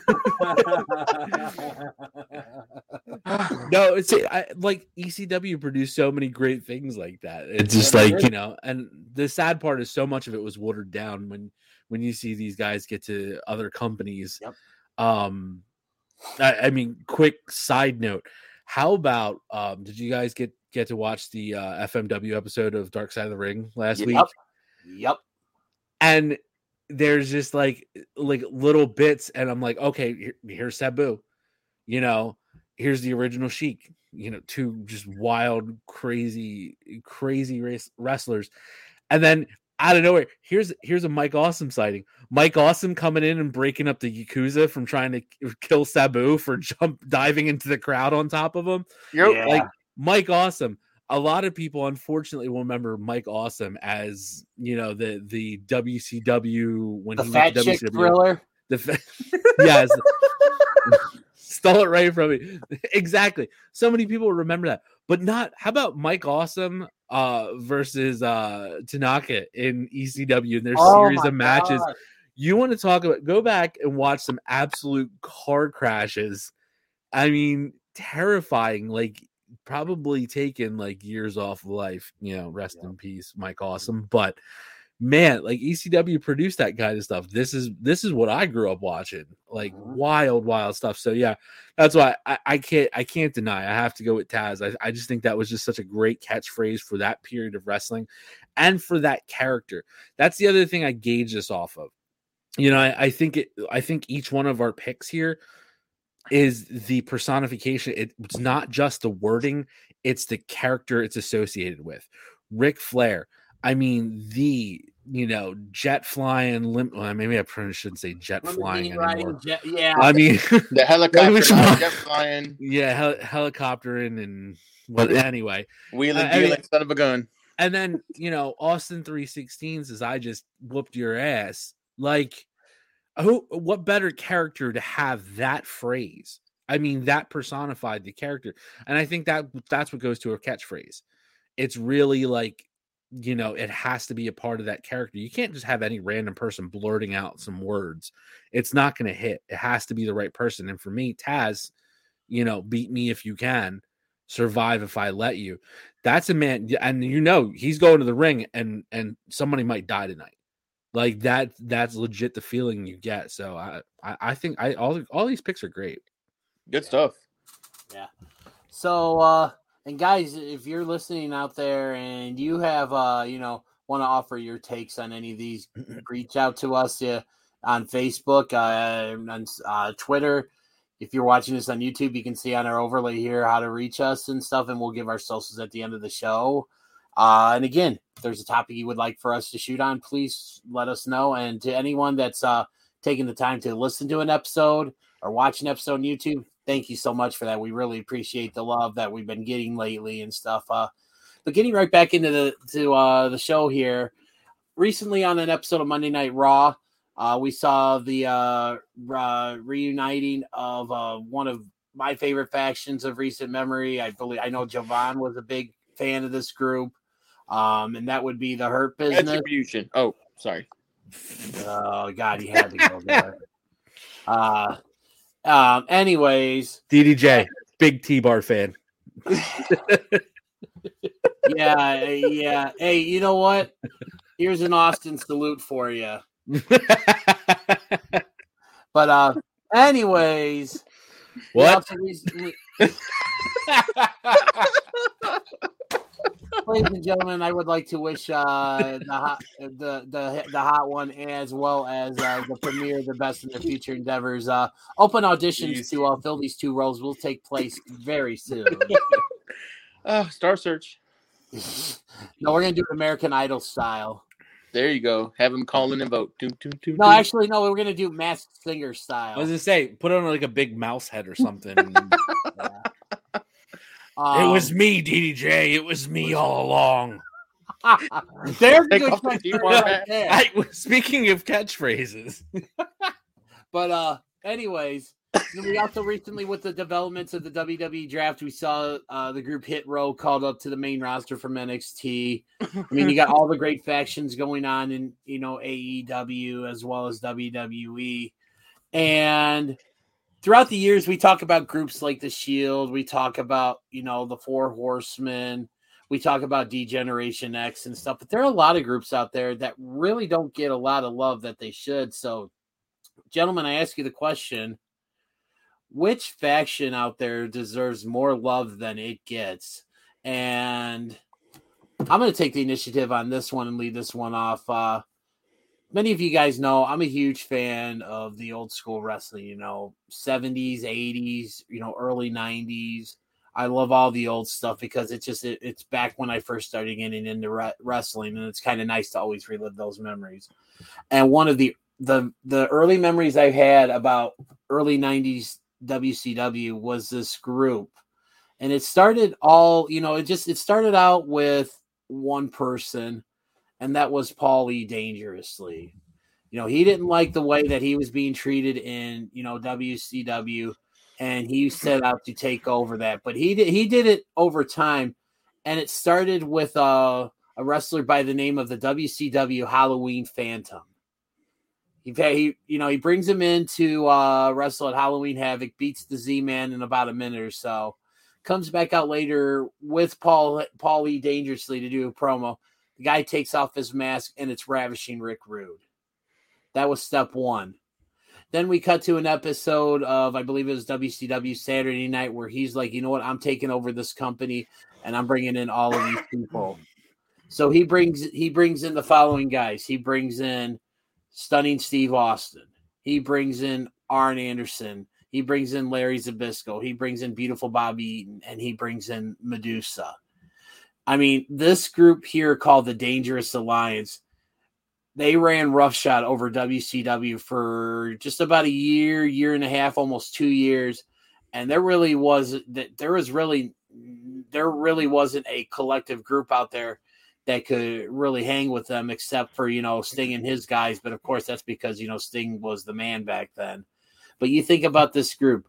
no. It's I, like ECW produced so many great things like that. It's just like you know, and the sad part is so much of it was watered down when when you see these guys get to other companies. Yep. Um, I, I mean, quick side note: How about um? Did you guys get get to watch the uh, FMW episode of Dark Side of the Ring last Yep. week? Yep. and there's just like like little bits and i'm like okay here, here's sabu you know here's the original sheik you know two just wild crazy crazy race wrestlers and then out of nowhere here's here's a mike awesome sighting mike awesome coming in and breaking up the yakuza from trying to kill sabu for jump diving into the crowd on top of him Yep. Yeah. like Mike Awesome. A lot of people, unfortunately, will remember Mike Awesome as you know the the WCW when the he fat went to chick WCW. thriller. The fa- yes, stole it right from me. exactly. So many people remember that, but not. How about Mike Awesome uh versus uh Tanaka in ECW in their Oh series of matches? God. you want to talk about go back and watch some absolute car crashes i mean terrifying like probably taken like years off of life you know rest Yeah. in peace mike awesome but man like ecw produced that kind of stuff. This is this is what i grew up watching like Mhm. wild wild stuff. So yeah that's why I, I can't i can't deny i have to go with taz. I, I just think that was just such a great catchphrase for that period of wrestling and for that character. That's the other thing i gauge this off of. You know I, I think it i think each one of our picks here is the personification. It- it's not just the wording it's the character it's associated with. Ric flair i mean the you know, jet flying. Lim- well, maybe I probably shouldn't say jet flying riding anymore. jet- yeah. I mean, The helicopter, was jet flying, yeah, hel- helicoptering and what? Anyway, wheeling, I- I mean- dealing, son of a gun. and then you know austin 316s is i just whooped your ass like who what better character to have that phrase i mean that personified the character and i think that that's what goes to a catchphrase it's really like you know it has to be a part of that character. You can't just have any random person blurting out some words. It's not going to hit. It has to be the right person. And for me taz you know beat me if you can survive if i let you. That's a man and you know he's going to the ring and and somebody might die tonight. Like that that's legit the feeling you get. So i i, I think i all all these picks are great. Good stuff. Yeah. So, uh, and guys, if you're listening out there and you have, uh, you know, want to offer your takes on any of these, reach out to us uh, on Facebook, uh, on uh, Twitter. If you're watching this on YouTube, you can see on our overlay here how to reach us and stuff, and we'll give our socials at the end of the show. Uh, and again, if there's a topic you would like for us to shoot on, please let us know. And to anyone that's uh, taking the time to listen to an episode or watch an episode on YouTube, thank you so much for that. We really appreciate the love that we've been getting lately and stuff. Uh, but getting right back into the to uh, the show here, recently on an episode of Monday Night Raw, uh, we saw the uh, uh, reuniting of uh, one of my favorite factions of recent memory. I believe I know Jovan was a big fan of this group, um, and that would be the Hurt Business. Retribution. Oh, sorry. Oh God, he had to go there. Uh, um, anyways, ddj big t-bar fan yeah, yeah. Hey, you know what? Here's an Austin salute for you. But uh, anyways, what Ladies and gentlemen, I would like to wish uh, the hot the, the the hot one as well as uh, the premiere, the best in their future endeavors. Uh, open auditions Jeez. to uh, fill these two roles will take place very soon. Uh, Star Search. no, we're gonna do American Idol style. There you go. Have them call in and vote. Doom, doom, doom, No, doom. actually, no, we're gonna do Masked Singer style. i was gonna say put on like a big mouse head or something Um, it was me ddj it was me all along. There's a Take good off the right I, speaking of catchphrases. But uh, anyways, then we also recently with the developments of the WWE draft, we saw uh, the group Hit Row called up to the main roster from NXT. I mean, you got all the great factions going on in you know AEW as well as WWE, and throughout the years, we talk about groups like the Shield. We talk about you know the Four Horsemen. We talk about Degeneration X and stuff, but there are a lot of groups out there that really don't get a lot of love that they should. So gentlemen, I ask you the question which faction out there deserves more love than it gets? And I'm going to take the initiative on this one and lead this one off. Uh, many of you guys know I'm a huge fan of the old school wrestling, you know, 70s, 80s, you know, early 90s. I love all the old stuff because it's just it, it's back when I first started getting into re- wrestling, and it's kind of nice to always relive those memories. And one of the the the early memories I've had about early '90s WCW was this group, and it started all you know. It just it started out with one person, and that was Paulie Dangerously. You know, he didn't like the way that he was being treated in you know WCW, and he set out to take over that. But he did he did it over time, and it started with uh, a wrestler by the name of the WCW Halloween Phantom. He, he you know he brings him in to uh, wrestle at Halloween Havoc, beats the Z Man in about a minute or so, comes back out later with Paul Paulie dangerously to do a promo. The guy takes off his mask and it's ravishing Rick Rude. That was step one. Then we cut to an episode of I believe it was WCW Saturday Night where he's like, you know what, I'm taking over this company and I'm bringing in all of these people. So he brings he brings in the following guys. He brings in stunning Steve Austin. He brings in Arn Anderson. He brings in Larry Zbyszko. He brings in beautiful Bobby Eaton, and he brings in Medusa. I mean, this group here called the Dangerous Alliance they ran roughshod over WCW for just about a year, year and a half, almost two years, and there really was that there was really there really wasn't a collective group out there that could really hang with them except for you know Sting and his guys. But of course, that's because you know Sting was the man back then. But you think about this group.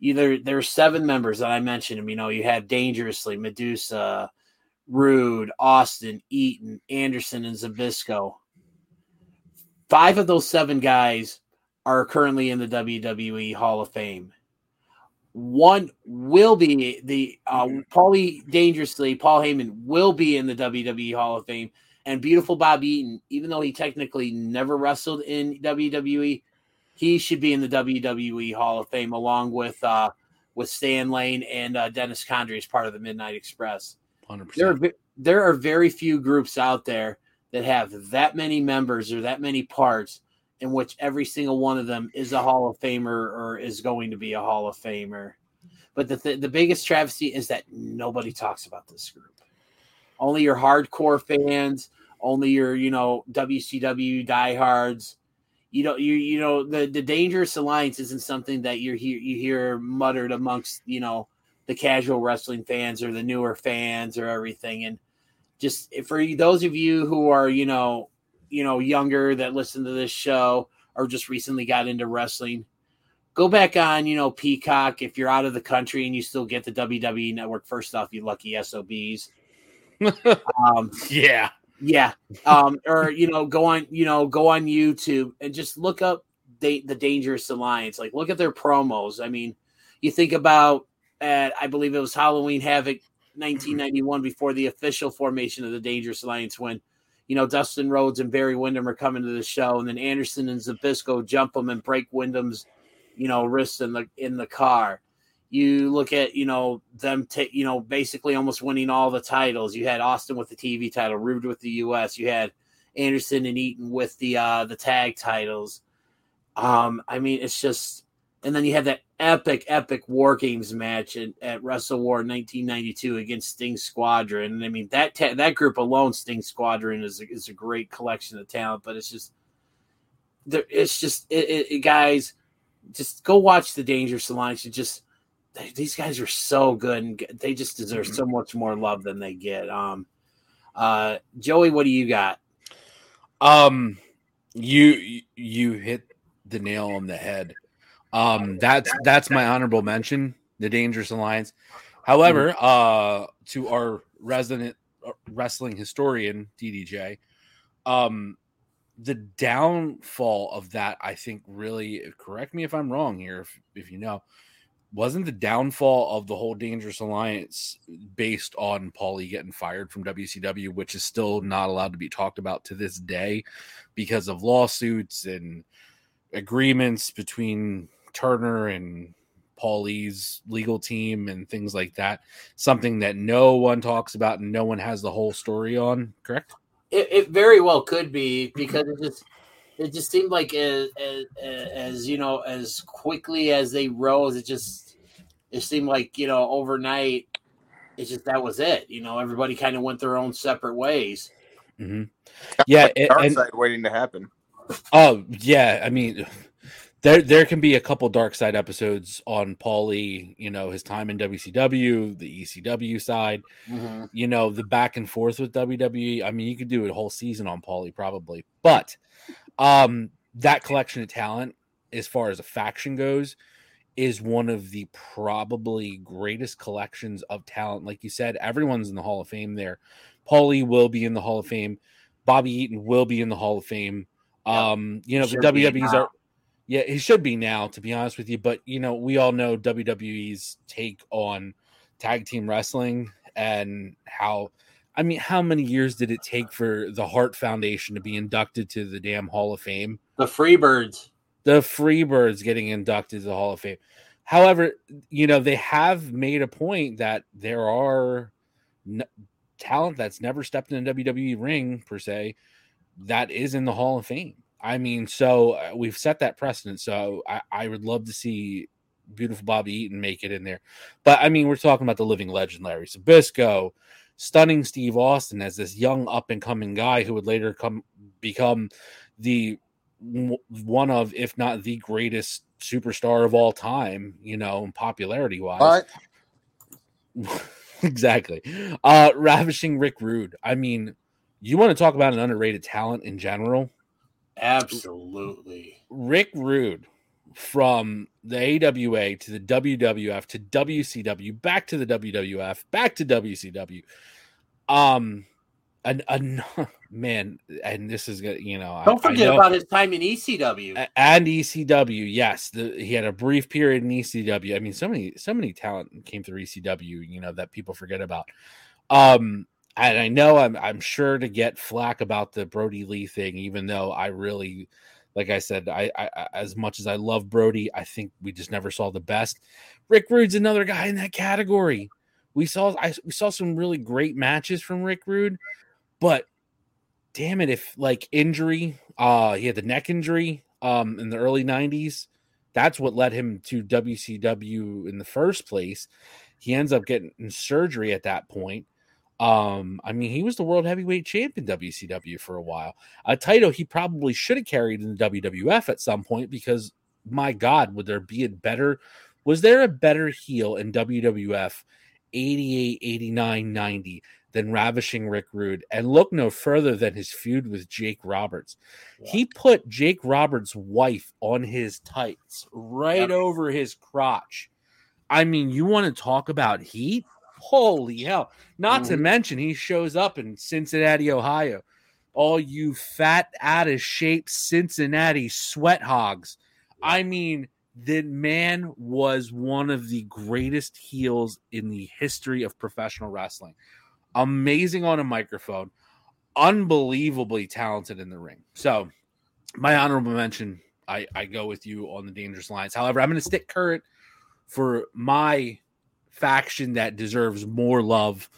Either there's seven members that I mentioned. You know, you had Dangerously, Medusa, Rude, Austin, Eaton, Anderson, and Zbyszko. Five of those seven guys are currently in the WWE Hall of Fame. One will be the uh, Paulie Dangerously, Paul Heyman will be in the WWE Hall of Fame. And beautiful Bob Eaton, even though he technically never wrestled in WWE, he should be in the WWE Hall of Fame along with uh, with Stan Lane and uh, Dennis Condrey as part of the Midnight Express. 100%. There are there are very few groups out there that have that many members or that many parts in which every single one of them is a Hall of Famer or is going to be a Hall of Famer. But the th- the biggest travesty is that nobody talks about this group. Only your hardcore fans, only your you know WCW diehards. You know you you know the the dangerous alliance isn't something that you hear you hear muttered amongst you know the casual wrestling fans or the newer fans or everything. And just for those of you who are you know you know younger that listen to this show or just recently got into wrestling go back on you know peacock. If you're out of the country and you still get the wwe network first off you lucky sobs um, yeah. yeah. Um, or you know go on you know go on youtube and just look up the, the dangerous alliance. Like look at their promos. I mean you think about at i believe it was halloween havoc 1991 before the official formation of the dangerous alliance when you know dustin rhodes and barry windham are coming to the show and then anderson and Zbyszko jump them and break Windham's you know wrists in the in the car. You look at you know them take you know basically almost winning all the titles. You had austin with the tv title rude with the us you had anderson and eaton with the uh the tag titles. Um i mean it's just and then you have that epic epic war games match at, at wrestle war 1992 against sting squadron and i mean that ta- that group alone sting squadron is a, is a great collection of talent but it's just there it's just it, it, it guys just go watch the dangerous alliance just they, these guys are so good and they just deserve so much more love than they get. Um, uh, Joey, what do you got? Um, you you hit the nail on the head. Um, that's that's my honorable mention, the Dangerous Alliance. However, uh, to our resident uh, wrestling historian DDJ, um, the downfall of that, I think, really correct me if I'm wrong here, if if you know, wasn't the downfall of the whole Dangerous Alliance based on Paulie getting fired from WCW, which is still not allowed to be talked about to this day because of lawsuits and agreements between Turner and Paulie's legal team and things like that. Something that no one talks about and no one has the whole story on, correct? It, it very well could be because it just it just seemed like as, as, as you know as quickly as they rose, it just it seemed like you know overnight. It's just that was it. You know, everybody kind of went their own separate ways. Mm-hmm. Yeah, Like it- dark and- side waiting to happen. Oh yeah, I mean, there there can be a couple dark side episodes on Paulie. You know, his time in WCW, the ECW side. You know, the back and forth with WWE. I mean, you could do a whole season on Paulie probably, but um, that collection of talent, as far as a faction goes, is one of the probably greatest collections of talent. Like you said, everyone's in the Hall of Fame there. Paulie will be in the Hall of Fame. Bobby Eaton will be in the Hall of Fame. Um, you know, the WWE's are yeah, he should be now, to be honest with you. But you know, we all know WWE's take on tag team wrestling and how I mean, how many years did it take for the Hart Foundation to be inducted to the damn Hall of Fame? The Freebirds. the Freebirds getting inducted to the Hall of Fame. However, you know, they have made a point that there are n- talent that's never stepped in a WWE ring per se that is in the Hall of Fame. I mean, so uh, we've set that precedent. So I, I would love to see beautiful Bobby Eaton make it in there. But I mean, we're talking about the living legend Larry Zbyszko, stunning Steve Austin as this young up and coming guy who would later come become the one of, if not the greatest superstar of all time, you know, popularity wise. exactly. Uh ravishing Rick Rude. I mean, you want to talk about an underrated talent in general? Absolutely. Rick Rude from the AWA to the WWF to WCW, back to the WWF, back to WCW. Um, and, and man, and this is good. You know, don't forget know, about his time in ECW and ECW. Yes, the, he had a brief period in ECW. I mean, so many, so many talent came through ECW. You know that people forget about. Um, and I know I'm, I'm sure to get flack about the Brodie Lee thing, even though I really like I said, I, I, as much as I love Brodie, I think we just never saw the best. Rick Rude's another guy in that category. We saw I, we saw some really great matches from Rick Rude, but damn it, if like injury, uh, he had the neck injury um in the early '90s. That's what led him to WCW in the first place. He ends up getting surgery at that point. Um, I mean, he was the world heavyweight champion WCW for a while. A title he probably should have carried in the WWF at some point because my God, would there be a better was there a better heel in WWF 88, 89, 90 than ravishing Rick Rude? And look no further than his feud with Jake Roberts. Yeah. He put Jake Roberts' wife on his tights right over his crotch. I mean, you want to talk about heat? Holy hell. Not mm-hmm. to mention, he shows up in Cincinnati, Ohio. All you fat, out of shape Cincinnati sweat hogs. I mean, the man was one of the greatest heels in the history of professional wrestling. Amazing on a microphone, unbelievably talented in the ring. So, my honorable mention, I, I go with you on the dangerous lines. However, I'm going to stick current for my faction that deserves more love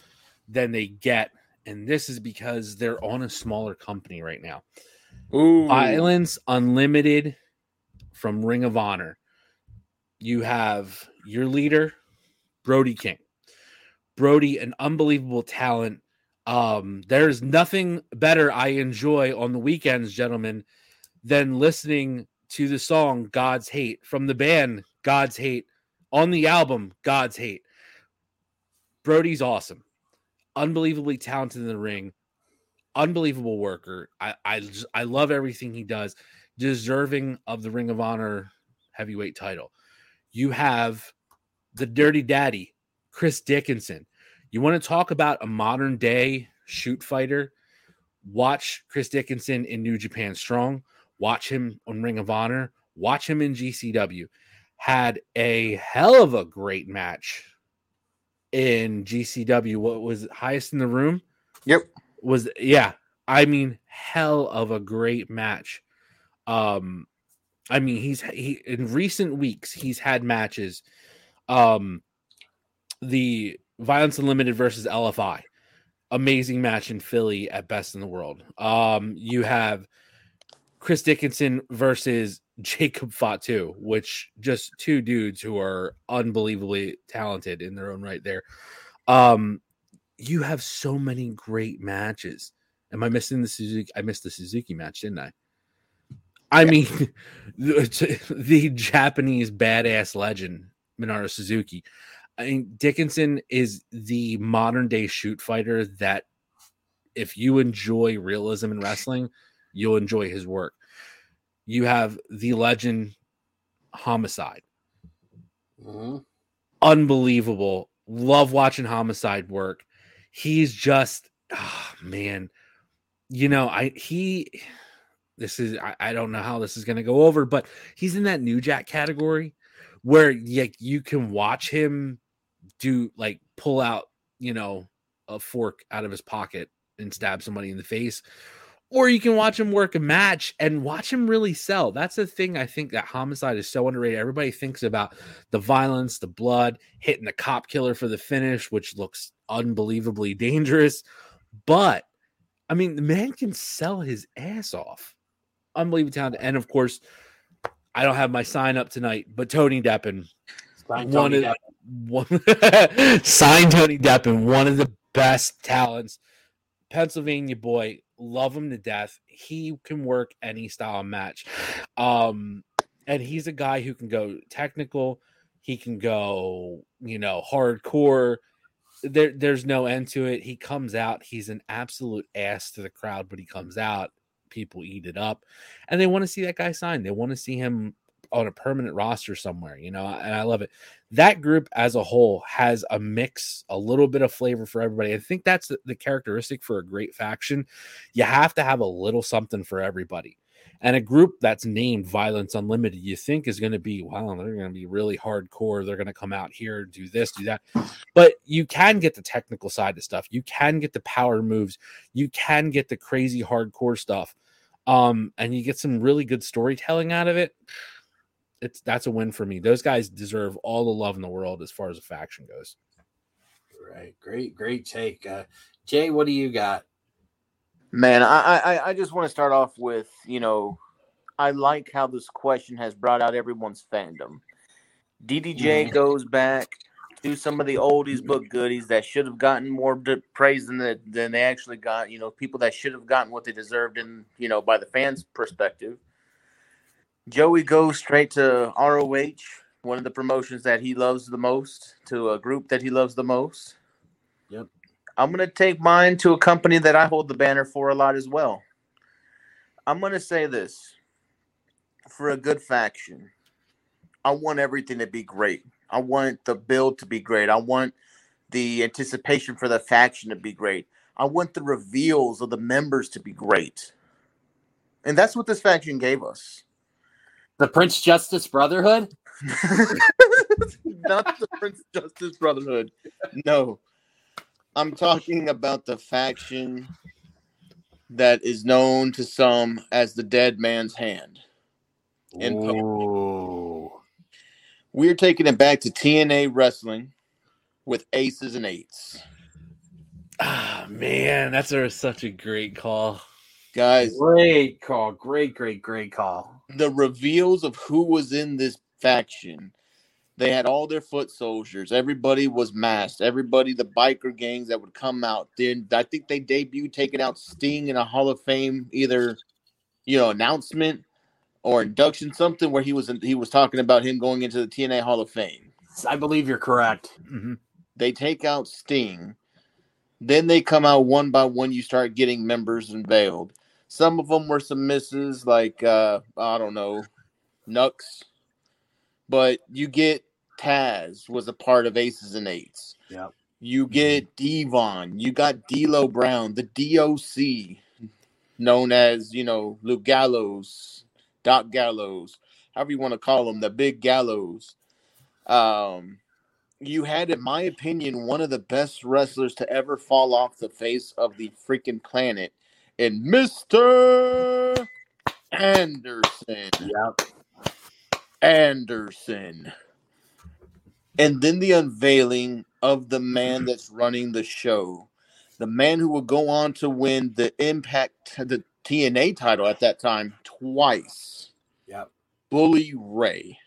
than they get. And this is because they're on a smaller company right now. Ooh. Violence Unlimited from Ring of Honor. You have your leader, Brody King. Brody, an unbelievable talent. Um, there's nothing better I enjoy on the weekends, gentlemen, than listening to the song God's Hate from the band God's Hate on the album God's Hate. Brody's awesome, unbelievably talented in the ring, unbelievable worker. I I I love everything he does. Deserving of the Ring of Honor heavyweight title. You have the Dirty Daddy, Chris Dickinson. You want to talk about a modern day shoot fighter? Watch Chris Dickinson in New Japan Strong. Watch him on Ring of Honor. Watch him in GCW. Had a hell of a great match in GCW. What was highest in the room? Yep. Was yeah. I mean, hell of a great match. Um, I mean, he's he in recent weeks he's had matches. Um, the Violence Unlimited versus LFI, amazing match in Philly at Best in the World. Um, you have Chris Dickinson versus Jacob Fatu, which just two dudes who are unbelievably talented in their own right there. Um, you have so many great matches. Am I missing the Suzuki? I missed the Suzuki match, didn't I? I yeah. mean, the, the, Japanese badass legend, Minoru Suzuki. I mean, Dickinson is the modern day shoot fighter that, if you enjoy realism in wrestling, you'll enjoy his work you have the legend Homicide. Mm-hmm. Unbelievable. Love watching Homicide work. He's just, oh, man. You know, I he this is I, I don't know how this is gonna go over, but he's in that new jack category where like you can watch him do like pull out, you know, a fork out of his pocket and stab somebody in the face or you can watch him work a match and watch him really sell. That's the thing I think that homicide is so underrated. Everybody thinks about the violence, the blood, hitting the cop killer for the finish, which looks unbelievably dangerous. But I mean, the man can sell his ass off. Unbelievable talented. And of course, I don't have my sign up tonight, but Tony Deppen. Sign Tony one Deppen. Of, one, sign Tony Deppen, one of the best talents. Pennsylvania boy, love him to death. He can work any style match. Um, and he's a guy who can go technical, he can go, you know, hardcore. There, there's no end to it. He comes out, he's an absolute ass to the crowd, but he comes out, people eat it up, and they want to see that guy sign. They want to see him on a permanent roster somewhere, you know, and I love it. That group as a whole has a mix, a little bit of flavor for everybody. I think that's the, the characteristic for a great faction. You have to have a little something for everybody. And a group that's named Violence Unlimited, you think is going to be, wow, they're going to be really hardcore. They're going to come out here, do this, do that. But you can get the technical side of stuff. You can get the power moves. You can get the crazy hardcore stuff. Um, and you get some really good storytelling out of it it's that's a win for me. Those guys deserve all the love in the world as far as a faction goes. Right, great, great take, uh, Jay. What do you got? Man, I, I I just want to start off with you know, I like how this question has brought out everyone's fandom. DDJ mm-hmm. goes back to some of the oldies book goodies that should have gotten more praise than the, than they actually got. You know, people that should have gotten what they deserved and you know by the fans' perspective. Joey goes straight to ROH, one of the promotions that he loves the most, to a group that he loves the most. Yep. I'm going to take mine to a company that I hold the banner for a lot as well. I'm going to say this for a good faction, I want everything to be great. I want the build to be great. I want the anticipation for the faction to be great. I want the reveals of the members to be great. And that's what this faction gave us. The Prince Justice Brotherhood? Not the Prince Justice Brotherhood. No. I'm talking about the faction that is known to some as the dead man's hand. In We're taking it back to TNA wrestling with aces and eights. Ah, man, that's a, such a great call. Guys, great call. Great, great, great call the reveals of who was in this faction. They had all their foot soldiers. Everybody was masked. Everybody, the biker gangs that would come out. Then I think they debuted taking out Sting in a Hall of Fame, either you know announcement or induction, something where he was he was talking about him going into the TNA Hall of Fame. I believe you're correct. Mm-hmm. They take out Sting. Then they come out one by one. You start getting members unveiled. Some of them were some misses, like uh, I don't know, Knux. But you get Taz was a part of Aces and Eights. Yep. You get Devon. You got D'Lo Brown, the DOC, known as you know Luke Gallows, Doc Gallows, however you want to call him, the Big Gallows. Um, you had, in my opinion, one of the best wrestlers to ever fall off the face of the freaking planet and Mr. Anderson. Yep. Anderson. And then the unveiling of the man that's running the show, the man who will go on to win the Impact, the TNA title at that time twice. Yep. Bully Ray.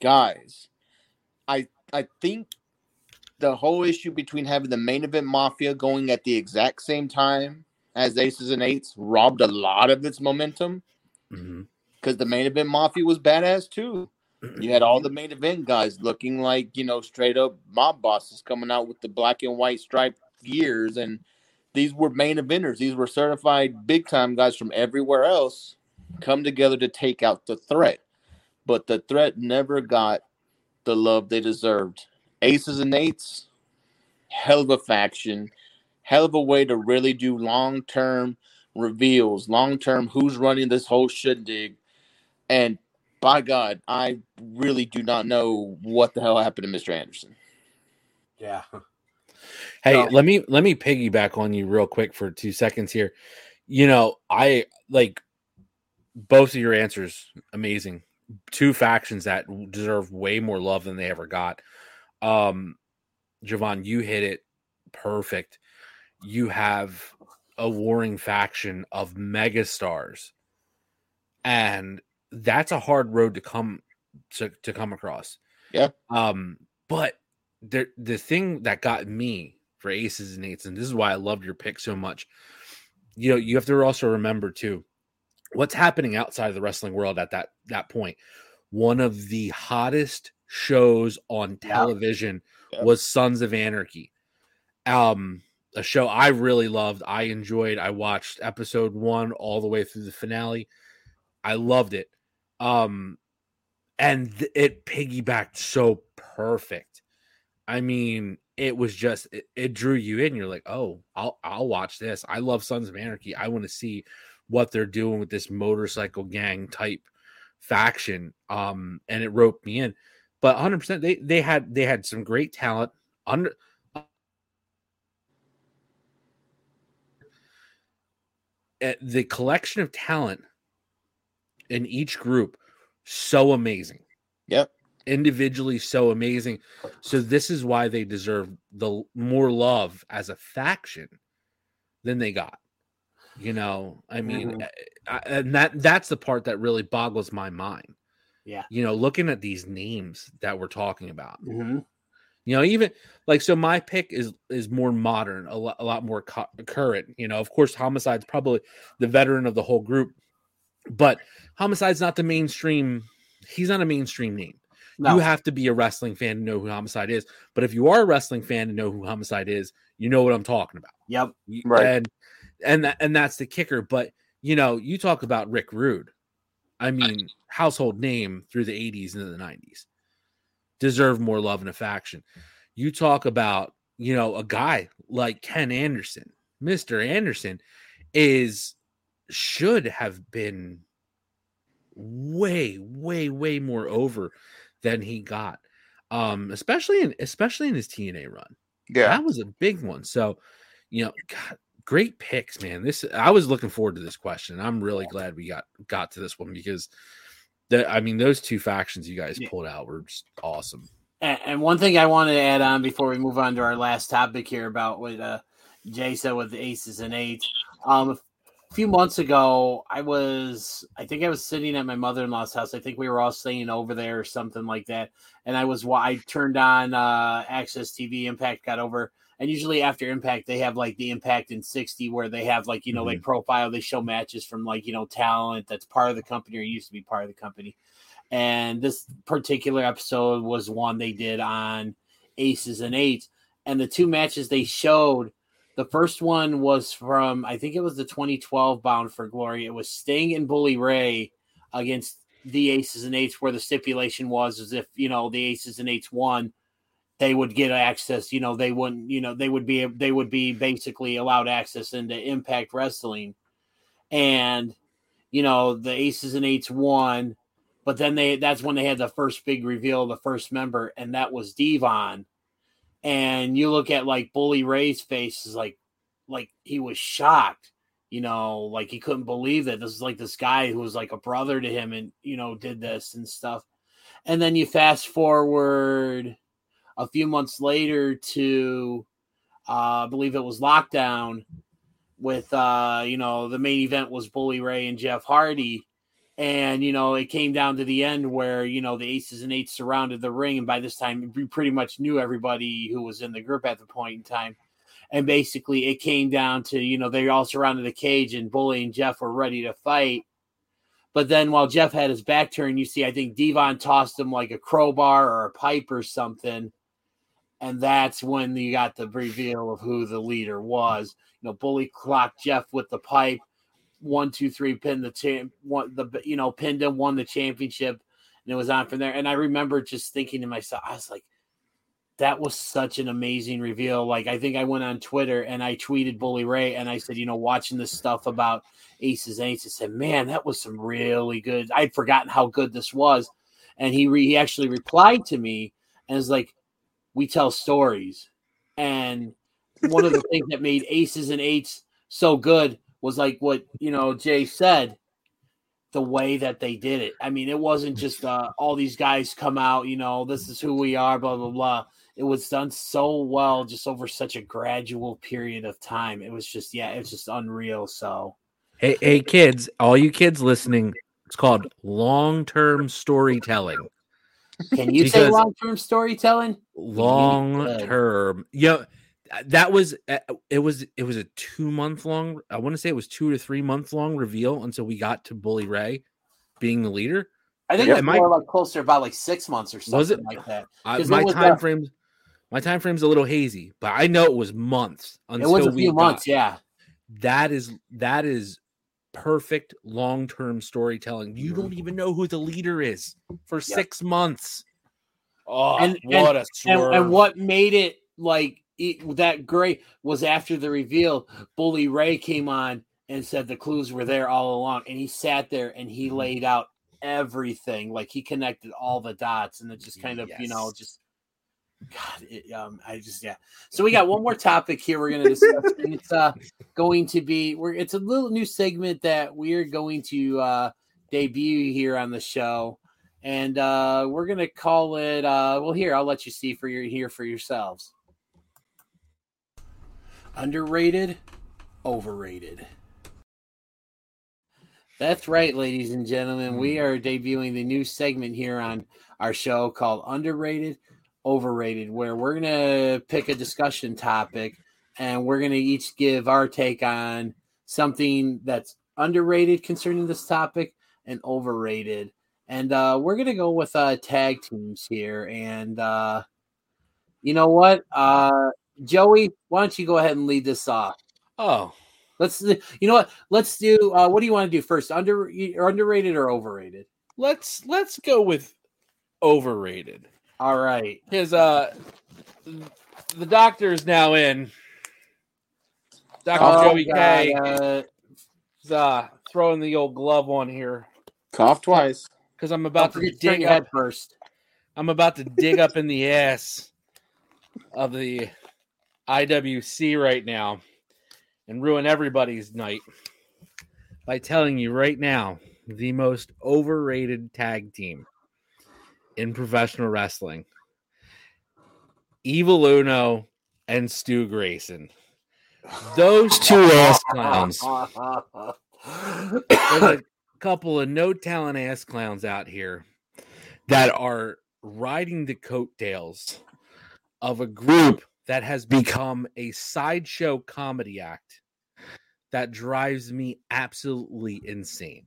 Guys, I I think the whole issue between having the main event mafia going at the exact same time as aces and eights robbed a lot of its momentum because mm-hmm. the main event mafia was badass too. You had all the main event guys looking like you know straight up mob bosses coming out with the black and white striped gears, and these were main eventers. These were certified big time guys from everywhere else come together to take out the threat. But the threat never got the love they deserved aces and eights, hell of a faction, hell of a way to really do long term reveals, long term who's running this whole shindig. And by God, I really do not know what the hell happened to Mr. Anderson. Yeah. Hey, so, let me let me piggyback on you real quick for two seconds here. You know, I like both of your answers amazing. Two factions that deserve way more love than they ever got. Um, Jovan, you hit it perfect. You have a warring faction of megastars, and that's a hard road to come to, to come across. Yeah. Um, but the the thing that got me for aces and eights, and this is why I loved your pick so much. You know, you have to also remember too what's happening outside of the wrestling world at that that point. One of the hottest shows on television Yeah. was Sons of Anarchy. Um, a show I really loved. I enjoyed. I watched episode one all the way through the finale. I loved it. Um, and th- it piggybacked so perfect. I mean, it was just it, it drew you in. You're like, oh, I'll I'll watch this. I love Sons of Anarchy. I want to see what they're doing with this motorcycle gang type faction. Um, and it roped me in. But 100, percent they they had they had some great talent under. uh, The collection of talent in each group so amazing. Yep. Individually so amazing. So this is why they deserve the more love as a faction than they got. You know, I mean, Mhm. I- I- and that that's the part that really boggles my mind. Yeah. You know, looking at these names that we're talking about. Mm-hmm. You know, even like so, my pick is is more modern, a lot, a lot more cu- current. You know, of course, homicide's probably the veteran of the whole group, but homicide's not the mainstream. He's not a mainstream name. No. You have to be a wrestling fan to know who homicide is. But if you are a wrestling fan to know who homicide is, you know what I'm talking about. Yep. Right. And and that, and that's the kicker. But you know, you talk about Rick Rude. I mean, household name through the 80s and the 90s. Deserve more love and affection. You talk about, you know, a guy like Ken Anderson. Mr. Anderson is should have been way, way, way more over than he got. Um, especially in especially in his TNA run. Yeah. That was a big one. So, you know, God, great picks, man. This I was looking forward to this question. I'm really glad we got got to this one because the I mean those two factions you guys pulled out were just awesome. And, and one thing I wanted to add on before we move on to our last topic here about what uh, Jay said with the aces and eights. Um, a few months ago, I was, I think I was sitting at my mother in law's house. I think we were all staying over there or something like that. And I was, I turned on uh, AXS TV. Impact got over. And usually after Impact, they have like the Impact in 60 where they have like, you know, like mm-hmm. profile, they show matches from like, you know, talent that's part of the company or used to be part of the company. And this particular episode was one they did on aces and eights. And the two matches they showed, the first one was from, I think it was the 2012 Bound for Glory. It was Sting and Bully Ray against the aces and eights, where the stipulation was as if, you know, the aces and eights won, they would get access, you know, they wouldn't, you know, they would be, they would be basically allowed access into Impact Wrestling. And, you know, the aces and eights won but then they that's when they had the first big reveal the first member and that was devon and you look at like bully ray's face is like like he was shocked you know like he couldn't believe that this is like this guy who was like a brother to him and you know did this and stuff and then you fast forward a few months later to uh, i believe it was lockdown with uh you know the main event was bully ray and jeff hardy. And you know it came down to the end where you know the aces and eights surrounded the ring. And by this time we pretty much knew everybody who was in the group at the point in time. And basically it came down to you know they all surrounded the cage and bully and jeff were ready to fight. But then while jeff had his back turned you see i think devon tossed him like a crowbar or a pipe or something and that's when you got the reveal of who the leader was you know bully clocked jeff with the pipe one, two, three, pin the champ, one the you know pinned him, won the championship, and it was on from there. And I remember just thinking to myself, I was like, that was such an amazing reveal. Like I think I went on Twitter and I tweeted Bully Ray and I said, you know, watching this stuff about Aces and Eights, I said, man, that was some really good. I'd forgotten how good this was, and he re- he actually replied to me and was like, we tell stories, and one of the things that made Aces and Eights so good was like what you know Jay said the way that they did it. I mean, it wasn't just uh, all these guys come out, you know, this is who we are, blah blah blah. It was done so well, just over such a gradual period of time. It was just, yeah, it's just unreal. So, Hey, hey, kids, all you kids listening, it's called long term storytelling. Can you say long term storytelling? Long term, Yeah. that was uh, it was it was a two month long. I want to say it was two to three month long reveal until we got to Bully Ray being the leader. I think Yeah, it was my- more like closer about like six months or something Was it? like that. I, 'Cause it my was, time frames, my time frame's a little hazy, but I know it was months. Until It was a we few got- months, yeah. That is that is perfect long term storytelling. You don't even mm-hmm. know who the leader is for Yeah. six months. Oh, And- what a And, and what made it like it, that great was after the reveal, Bully Ray came on and said the clues were there all along, and he sat there and he mm-hmm. laid out everything, like he connected all the dots, and it just kind of you know just. God, it, um, I just yeah. So we got one more topic here we're going to discuss, and it's uh going to be we're it's a little new segment that we're going to uh debut here on the show, and uh we're going to call it uh well here I'll let you see for your here for yourselves. Underrated, overrated. That's right, ladies and gentlemen. We are debuting the new segment here on our show called Underrated, Overrated, where we're going to pick a discussion topic and we're going to each give our take on something that's underrated concerning this topic and overrated. And uh, we're going to go with uh, tag teams here. And uh, you know what? Uh, Joey, why don't you go ahead and lead this off? oh, Let's, you know what? Let's do. Uh, what do you want to do first? Under or underrated or overrated? let's let's go with overrated. All right. His uh, the doctor is now in. Doctor Oh, Joey K uh, is uh throwing the old glove on here Cough twice. because I'm don't about to forget to turn dig up. first. I'm about to dig up in the ass of the IWC right now and ruin everybody's night by telling you right now the most overrated tag team in professional wrestling Evil Uno and Stu Grayson. Those two ass clowns. There's a couple of no talent ass clowns out here that are riding the coattails of a group that has become a sideshow comedy act that drives me absolutely insane.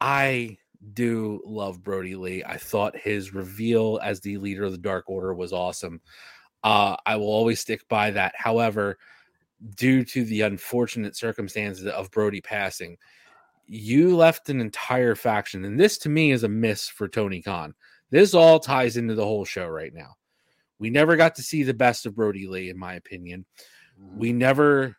I do love Brodie Lee. I thought his reveal as the leader of the Dark Order was awesome. Uh, I will always stick by that. However, due to the unfortunate circumstances of Brodie passing, you left an entire faction. And this to me is a miss for Tony Khan. This all ties into the whole show right now. We never got to see the best of Brodie Lee, in my opinion. We never,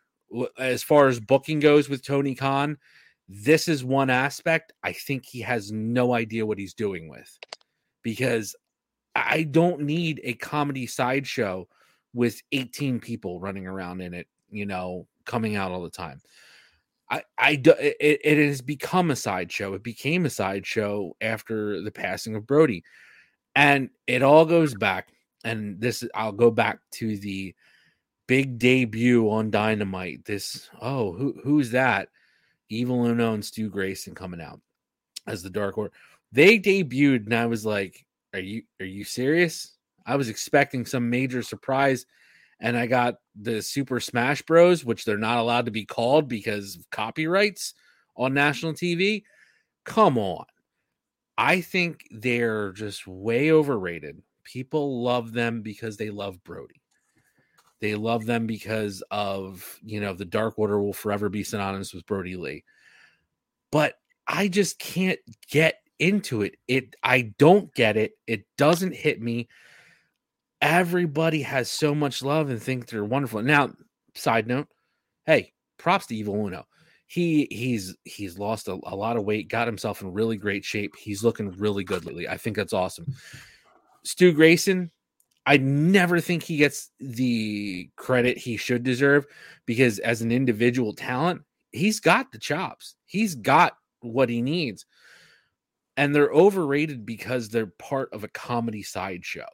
as far as booking goes with Tony Khan, this is one aspect I think he has no idea what he's doing with because I don't need a comedy sideshow with 18 people running around in it, you know, coming out all the time. I, I, do- it, it has become a sideshow. It became a sideshow after the passing of Brodie, and it all goes back. And this, I'll go back to the big debut on Dynamite. This, oh, who, who's that? Evil Uno and Stu Grayson coming out as the Dark Order. They debuted, and I was like, "Are you, are you serious?" I was expecting some major surprise and I got the Super Smash Bros, which they're not allowed to be called because of copyrights on national TV. Come on. I think they're just way overrated. People love them because they love Brodie. They love them because of, you know, the Dark Order will forever be synonymous with Brodie Lee. But I just can't get into it. It I don't get it. It doesn't hit me everybody has so much love and think they're wonderful. Now, side note, hey, props to Evil Uno. He he's he's lost a, a lot of weight, got himself in really great shape. He's looking really good lately. I think that's awesome. Stu Grayson, I never think he gets the credit he should deserve because as an individual talent, he's got the chops. He's got what he needs. And they're overrated because they're part of a comedy sideshow.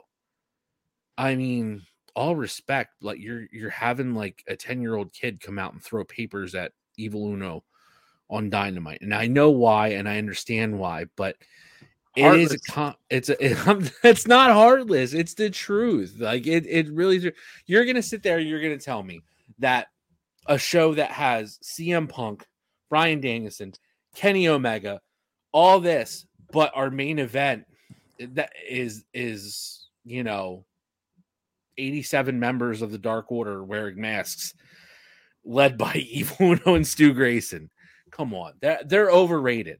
I mean, all respect, like you're you're having like a 10-year-old kid come out and throw papers at Evil Uno on dynamite. And I know why and I understand why, but It is a it's a it's not heartless. It's the truth. Like it it really. You're gonna sit there. And you're gonna tell me that a show that has CM Punk, Bryan Danielson, Kenny Omega, all this, but our main event eh, that is is you know 87 members of the Dark Order wearing masks, led by Evil Uno and Stu Grayson. Come on, they're they're overrated.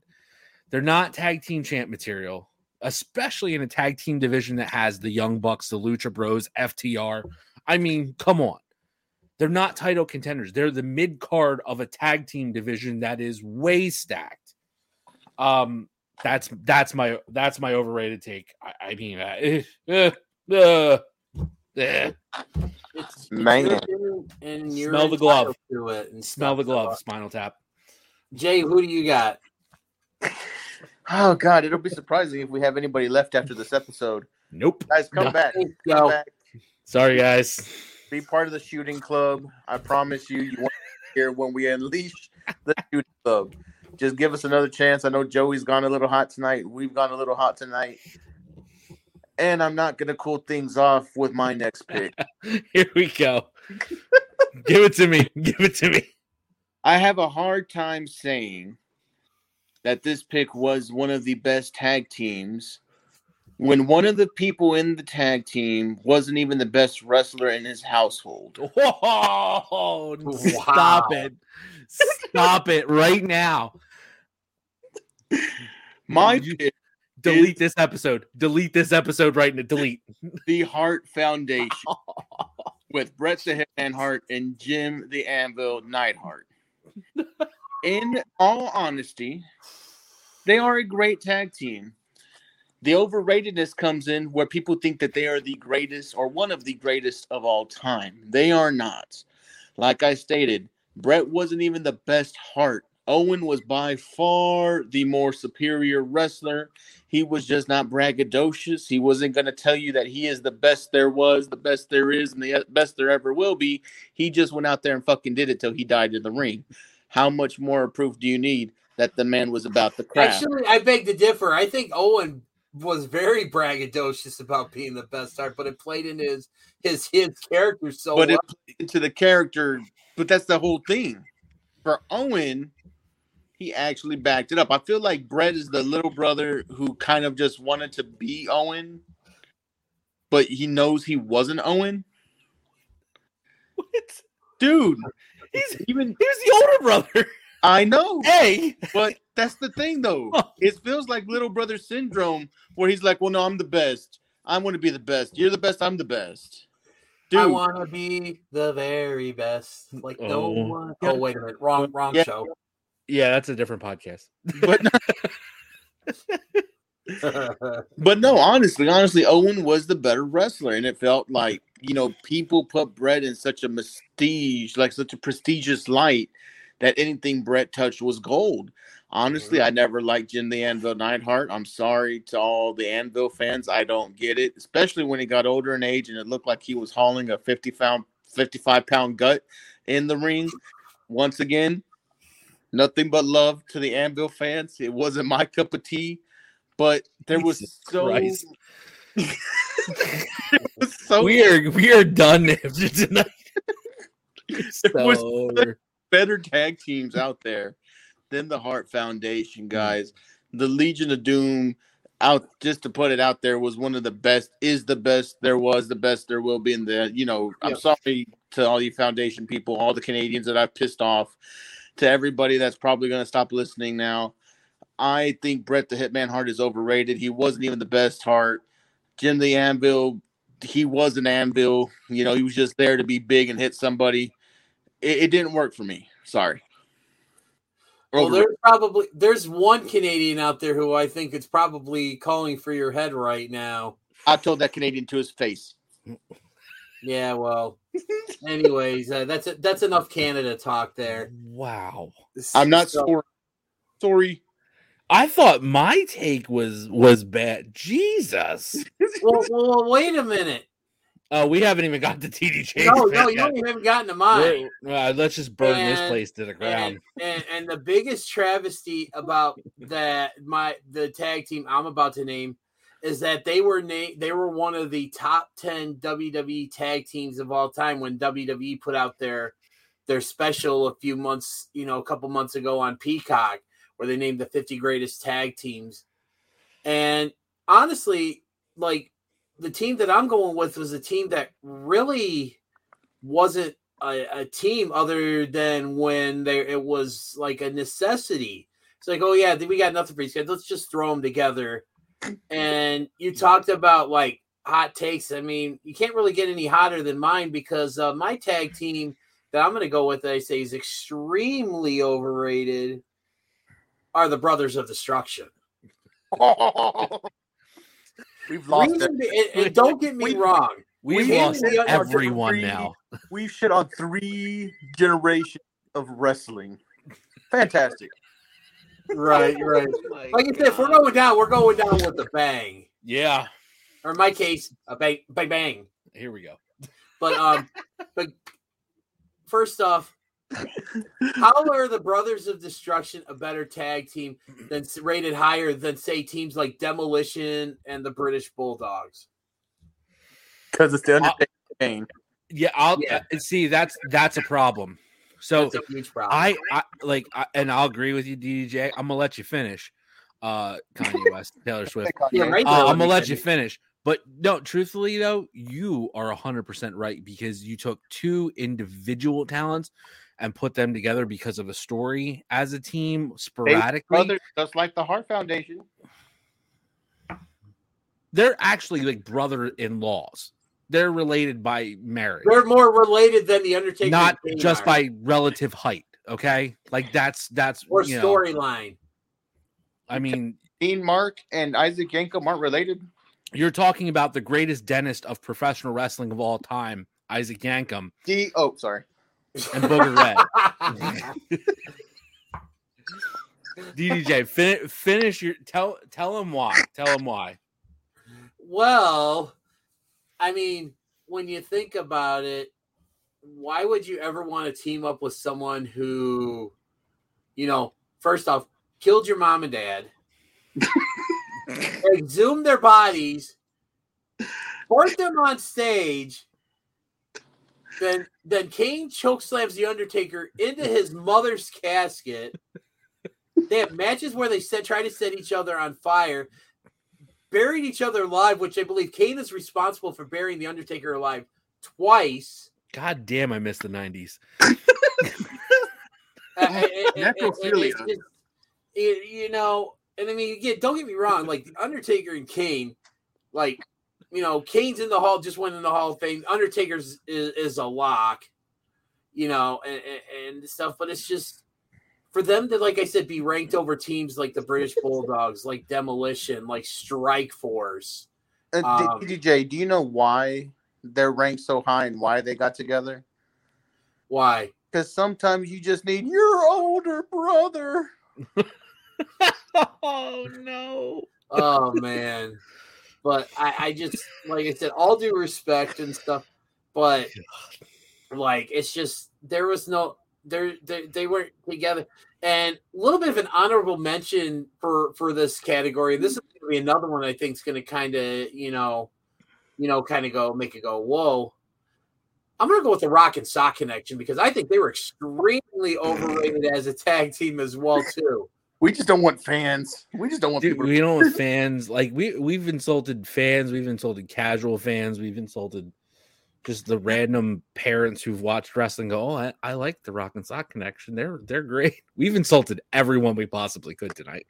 They're not tag team champ material, especially in a tag team division that has the Young Bucks, the Lucha Bros, FTR. I mean, come on. They're not title contenders. They're the mid card of a tag team division that is way stacked. Um, that's that's my that's my overrated take. I, I mean, uh, uh, eh. It's, Man. it's your thing, and you're Smell the glove. entitled To it and smell the glove, spinal tap. Jay, who do you got? Oh God, it'll be surprising if we have anybody left after this episode. Nope. Guys, come No. back. Come go. back. Sorry, guys. Be part of the shooting club. I promise you, you won't hear when we unleash the shooting club. Just give us another chance. I know Joey's gone a little hot tonight. We've gone a little hot tonight. And I'm not gonna cool things off with my next pick. Here we go. Give it to me. Give it to me. I have a hard time saying that this pick was one of the best tag teams when one of the people in the tag team wasn't even the best wrestler in his household. Whoa! Stop Wow. it. Stop it right now. My You- pick, Delete this episode. Delete this episode right now. Delete. the Hart Foundation, with Brett the Hitman Hart and Jim the Anvil Neidhart. In all honesty, they are a great tag team. The overratedness comes in where people think that they are the greatest or one of the greatest of all time. They are not. Like I stated, Brett wasn't even the best Hart. Owen was by far the more superior wrestler. He was just not braggadocious. He wasn't going to tell you that he is the best there was, the best there is, and the best there ever will be. He just went out there and fucking did it till he died in the ring. How much more proof do you need that the man was about the crap? Actually, I beg to differ. I think Owen was very braggadocious about being the best Hart, but it played into his his his character so but well. it into the character. But that's the whole thing. For Owen, he actually backed it up. I feel like Brett is the little brother who kind of just wanted to be Owen, but he knows he wasn't Owen. What? Dude, He's even he was the older brother. I know, Hey. but that's the thing though. Oh. It feels like little brother syndrome where he's like, Well, no, I'm the best. I'm going to be the best. You're the best, I'm the best. Dude. I Dude, want to be the very best. Like no Oh. one. Oh wait a minute, wrong wrong Yeah. show. Yeah, that's a different podcast. but But no, honestly, honestly, Owen was the better wrestler, and it felt like you know people put Brett in such a prestige, like such a prestigious light, that anything Brett touched was gold. Honestly, mm-hmm. I never liked Jim the Anvil Neidhart. I'm sorry to all the Anvil fans. I don't get it, especially when he got older in age and it looked like he was hauling a 50 pound, 55 pound gut in the ring. Once again, nothing but love to the Anvil fans. It wasn't my cup of tea, but there was Jesus so was so we are we are done after tonight. There was better tag teams out there than the Hart Foundation mm. guys. The Legion of Doom out just to put it out there was one of the best is the best there was the best there will be in the you know i'm Yeah. sorry to all you foundation people all the canadians that i've pissed off to everybody that's probably going to stop listening now i think brett the hitman hart is overrated. He wasn't even the best Hart jim the anvil he was an anvil. You know he was just there to be big and hit somebody. It, it didn't work for me. Sorry. Well, there's probably there's one Canadian out there who I think is probably calling for your head right now. i told that canadian to his face. Yeah, well. Anyways, uh, that's that's enough Canada talk there. wow. i'm not So- sorry sorry I thought my take was was bad. Jesus. well, well, wait a minute. Oh, we haven't even got to TD TDJ. No, no, you even haven't gotten to mine. Uh, let's just burn this place to the ground. And, and and the biggest travesty about that my the tag team I'm about to name is that they were named they were one of the top 10 WWE tag teams of all time when WWE put out their their special a few months, you know, a couple months ago on Peacock where they named the 50 greatest tag teams. And honestly, like the team that I'm going with was a team that really wasn't a, a team other than when there it was like a necessity. It's like, oh yeah, we got nothing for these guys. Let's just throw them together. And you talked about like hot takes. I mean, you can't really get any hotter than mine because uh, my tag team that I'm going to go with, that I say is extremely overrated, are the Brothers of Destruction. We've lost it. Reason be- and, and don't get me We- wrong. We've we lost hated the other everyone three- now. We've shit on three generations of wrestling. Fantastic. Right, right. Like I said, if we're going down, we're going down with a bang. Yeah. Or in my case, a bang, bang, bang. Here we go. But um, but first off, how are the Brothers of Destruction a better tag team than rated higher than say teams like Demolition and the British Bulldogs? Because it's the Undertaker Kane. Yeah, I'll Yeah. uh, see. That's that's a problem. So That's a huge problem. I, I like, I, and I'll agree with you, DJ. I'm gonna let you finish. Uh, Kanye West, Taylor Swift. Yeah, right Uh, I'm gonna me let you finish. finish. But no, truthfully though, you are hundred percent right because you took two individual talents and put them together because of a story as a team sporadically. Brothers, just like the Hart Foundation. They're actually like brother-in-laws. They're related by marriage, They're more related than the Undertaker, not just are, by relative height. Okay, like that's that's or storyline. I mean, Dean Mark and Isaac Yankem aren't related. you're talking about the greatest dentist of professional wrestling of all time, Isaac Yankem D. Oh, sorry. And Booger Red. DDJ, fin- finish your tell tell him why. Tell him why. Well, I mean, when you think about it, why would you ever want to team up with someone who, you know, first off, killed your mom and dad, exhumed their bodies, forced them on stage, then then Kane chokeslams the Undertaker into his mother's casket. They have matches where they set try to set each other on fire buried each other alive, which I believe Kane is responsible for burying the Undertaker alive twice. God damn, I missed the '90s. Uh, Necrophilia. it's just- it- you know, and I mean, again, don't get me wrong. Like the Undertaker and Kane, like you know, Kane's in the hall, just went in the Hall of Fame. Undertaker's is, is a lock, you know, and, and, and stuff. But it's just for them to, like I said, be ranked over teams like the British Bulldogs, like Demolition, like Strike Force. Uh, Um, DJ, do you know why they're ranked so high and why they got together? Why? Because sometimes you just need your older brother. oh no. oh man but I, I just like i said all due respect and stuff but like it's just there was no there they, they weren't together. And a little bit of an honorable mention for for this category this is going to be another one i think is going to kind of you know you know kind of go make it go whoa. I'm going to go with the rock and sock connection because i think they were extremely mm. overrated as a tag team as well too We just don't want fans. We just don't want Dude, people. we don't want fans like we we've insulted fans, we've insulted casual fans, we've insulted just the random parents who've watched wrestling. Go, oh, I, I like the Rock and Sock connection. They're they're great. We've insulted everyone we possibly could tonight.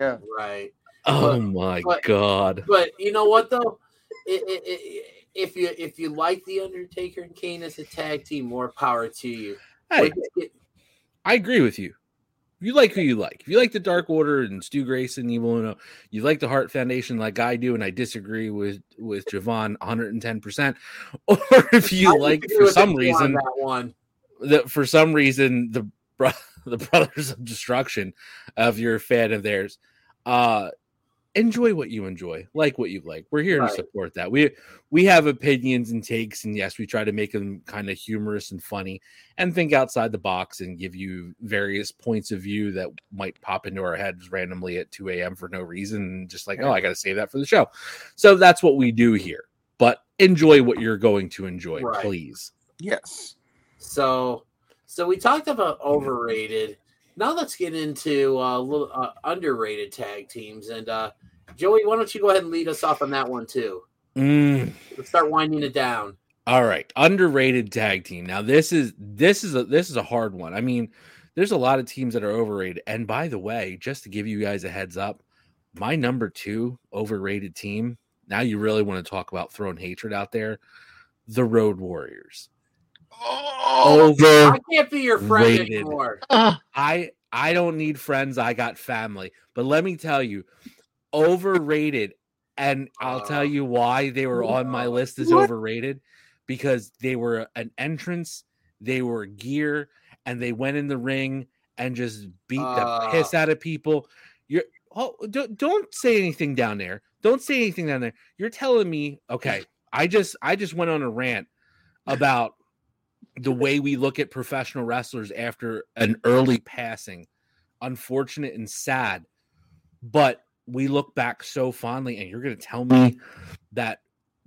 yeah. right Oh my but- god! But you know what though, it, it, it, if you if you like the Undertaker and Kane as a tag team, more power to you. Hey, it- I agree with you. You like who you like. If you like the Dark Order and Stu Grayson, Evil Uno, you like the Hart Foundation like I do, and I disagree with with Jovan 110. percent Or if you I like for some you on reason that one. that for some reason the the Brothers of Destruction, if you're a fan of theirs, uh, enjoy what you enjoy, like what you like. We're here Right. to support that. We we have opinions and takes, and yes, we try to make them kind of humorous and funny, and think outside the box and give you various points of view that might pop into our heads randomly at 2 a.m. for no reason, just like, oh, I got to save that for the show. So that's what we do here. But enjoy what you're going to enjoy, Right. please. Yes. So, so we talked about overrated. Now let's get into uh, little uh, underrated tag teams. And uh, Joey, why don't you go ahead and lead us off on that one too? Mm. Let's start winding it down. All right, underrated tag team. Now this is this is a this is a hard one. I mean, there's a lot of teams that are overrated. And by the way, just to give you guys a heads up, my number 2 overrated team. Now you really want to talk about throwing hatred out there, the Road Warriors. Oh, Over I can't be your friend Rated. anymore. I I don't need friends, I got family. But let me tell you, overrated and I'll tell Uh, you why they were on my list as what? overrated because they were an entrance, they were gear and they went in the ring and just beat Uh. the piss out of people. You're oh, don't, don't say anything down there. Don't say anything down there. You're telling me, okay, I just I just went on a rant about the way we look at professional wrestlers after an early passing. Unfortunate and sad. But we look back so fondly, and you're going to tell me mm. that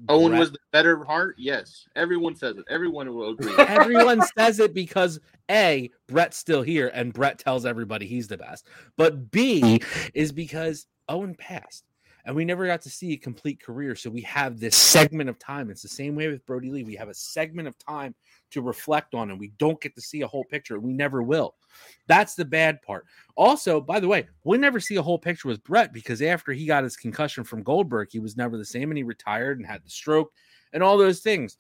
Owen Bret- was the better Hart. Yes, everyone says it. Everyone will agree. everyone says it because A, Brett's still here, and Brett tells everybody he's the best. But B mm. is because Owen passed. And we never got to see a complete career. So we have this segment of time. It's the same way with Brody Lee. We have a segment of time to reflect on, and we don't get to see a whole picture. We never will. That's the bad part. Also, by the way, we never see a whole picture with Brett because after he got his concussion from Goldberg, he was never the same and he retired and had the stroke and all those things.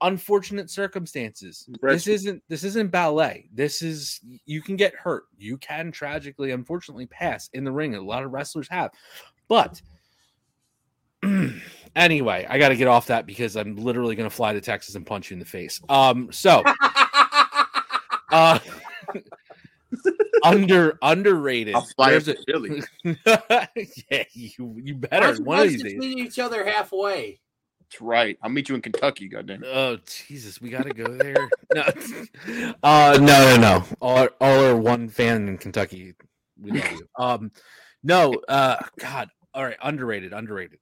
Unfortunate circumstances. Brett's- This isn't this isn't ballet. This is you can get hurt. You can tragically, unfortunately, pass in the ring. A lot of wrestlers have. But anyway, I got to get off that because I'm literally going to fly to Texas and punch you in the face. Um, so uh, under underrated. I'll fly There's to Philly. yeah, you you better don't one of these just days. meet each other halfway? That's right. I'll meet you in Kentucky. Goddamn. Oh Jesus, we gotta go there. No, uh, no, no, no. All, all are one fan in Kentucky. We love you. Um, no, uh, God. All right, underrated, underrated.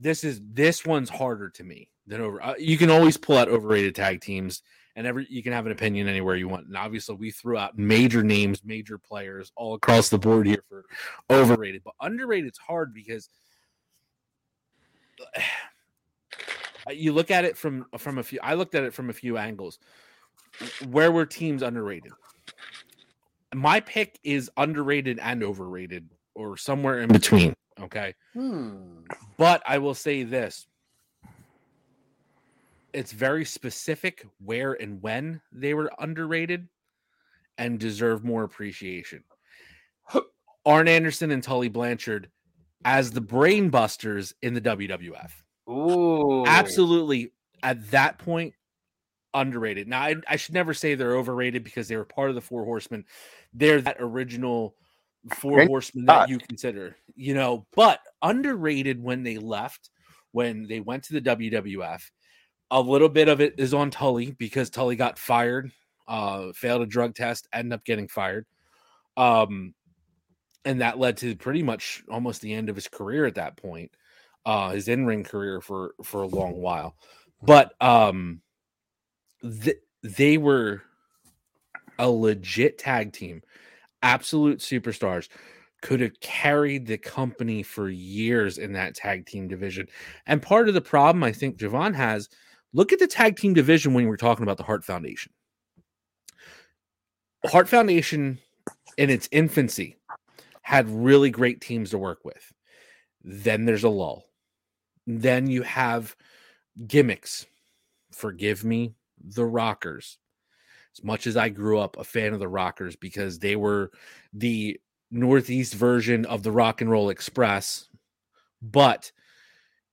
This is this one's harder to me than over. Uh, you can always pull out overrated tag teams, and every you can have an opinion anywhere you want. And obviously, we threw out major names, major players all across the board here for overrated, but underrated underrated's hard because you look at it from from a few i looked at it from a few angles where were teams underrated my pick is underrated and overrated or somewhere in between okay Hmm. but i will say this it's very specific where and when they were underrated and deserve more appreciation arn anderson and tully blanchard as the brain busters in the wwf Ooh. absolutely at that point underrated. Now I, I should never say they're overrated because they were part of the four horsemen. They're that original four Thank horsemen that you consider, you know, but underrated when they left, when they went to the WWF. A little bit of it is on Tully because Tully got fired, uh, failed a drug test, ended up getting fired. Um, and that led to pretty much almost the end of his career at that point uh his in-ring career for for a long while but um th- they were a legit tag team absolute superstars could have carried the company for years in that tag team division and part of the problem i think Jovan has look at the tag team division when we're talking about the Hart Foundation Hart Foundation in its infancy had really great teams to work with then there's a lull then you have gimmicks. Forgive me, the Rockers. As much as I grew up a fan of the Rockers because they were the Northeast version of the Rock and Roll Express, but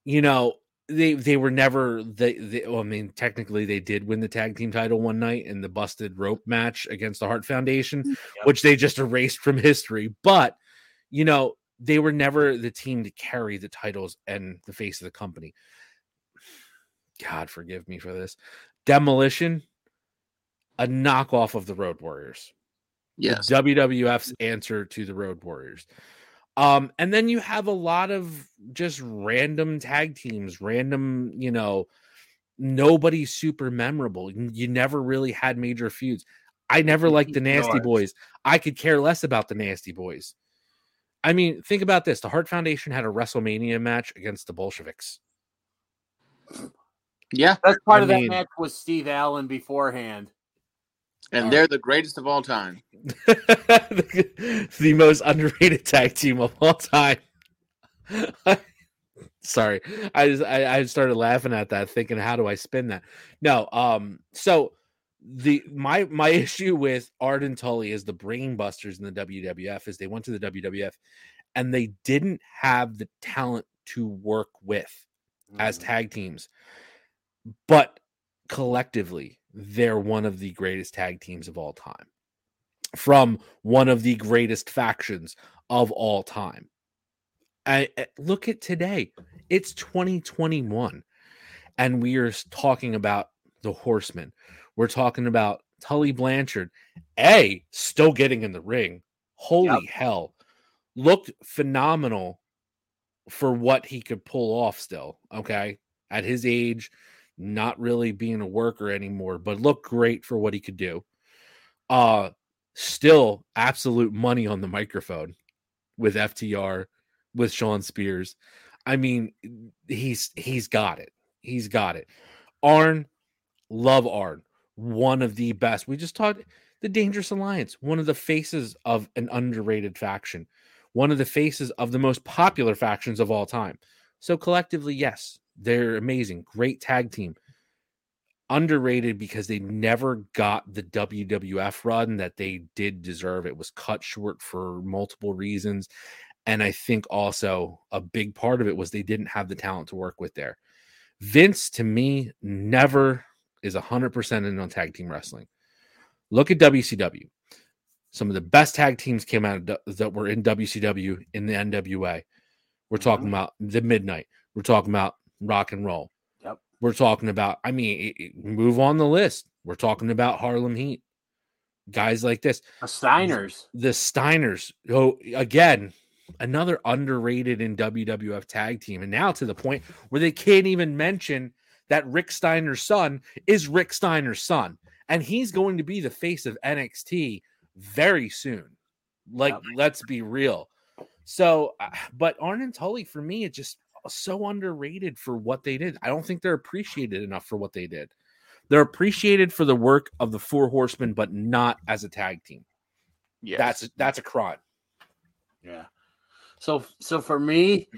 you know they they were never they, they well, I mean technically they did win the tag team title one night in the busted rope match against the Hart Foundation, mm, which they just erased from history. But you know they were never the team to carry the titles and the face of the company. God forgive me for this. Demolition, a knockoff of the Road Warriors. Yes. WWF's answer to the Road Warriors. Um, and then you have a lot of just random tag teams, random, you know, nobody super memorable. You never really had major feuds. I never liked the Nasty Boys. I could care less about the Nasty Boys. I mean, think about this. The Hart Foundation had a WrestleMania match against the Bolsheviks. Yeah. That's part I of that match was Steve Allen beforehand. And they're the greatest of all time. the, the most underrated tag team of all time. Sorry, I just I, I started laughing at that, thinking, how do I spin that? No, um, so the my my issue with Arn and Tully is the brain busters in the WWF is they went to the WWF and they didn't have the talent to work with as Mm-hmm. tag teams, but collectively, they're one of the greatest tag teams of all time from one of the greatest factions of all time. I, I- look at today. It's 2021 and we are talking about the horsemen. We're talking about Tully Blanchard. A still getting in the ring. Holy hell. Looked phenomenal for what he could pull off still. Okay. At his age, not really being a worker anymore, but looked great for what he could do. Uh still absolute money on the microphone with FTR, with Shawn Spears. I mean, he's he's got it. He's got it. Arn, love Arn. One of the best. We just talked the Dangerous Alliance, one of the faces of an underrated faction, one of the faces of the most popular factions of all time. So collectively, yes, they're amazing. Great tag team. Underrated because they never got the WWF run that they did deserve. It was cut short for multiple reasons. And I think also a big part of it was they didn't have the talent to work with there. Vince, to me, never is 100% in on tag team wrestling. Look at WCW. Some of the best tag teams came out of, that were in WCW in the NWA. We're mm-hmm. talking about the Midnight. We're talking about rock and roll. Yep. We're talking about, I mean, i- i- move on the list. We're talking about Harlem Heat. Guys like this The Steiners. the Steiners, who again, another underrated in WWF tag team, and now to the point where they can't even mention that Rick Steiner's son is Rick Steiner's son, and he's going to be the face of NXT very soon. Like, Yep. let's be real. So, uh, but Arn and Tully for me, it just so underrated for what they did. I don't think they're appreciated enough for what they did. They're appreciated for the work of the Four Horsemen, but not as a tag team. Yeah, That's that's a crime. Yeah. So so for me,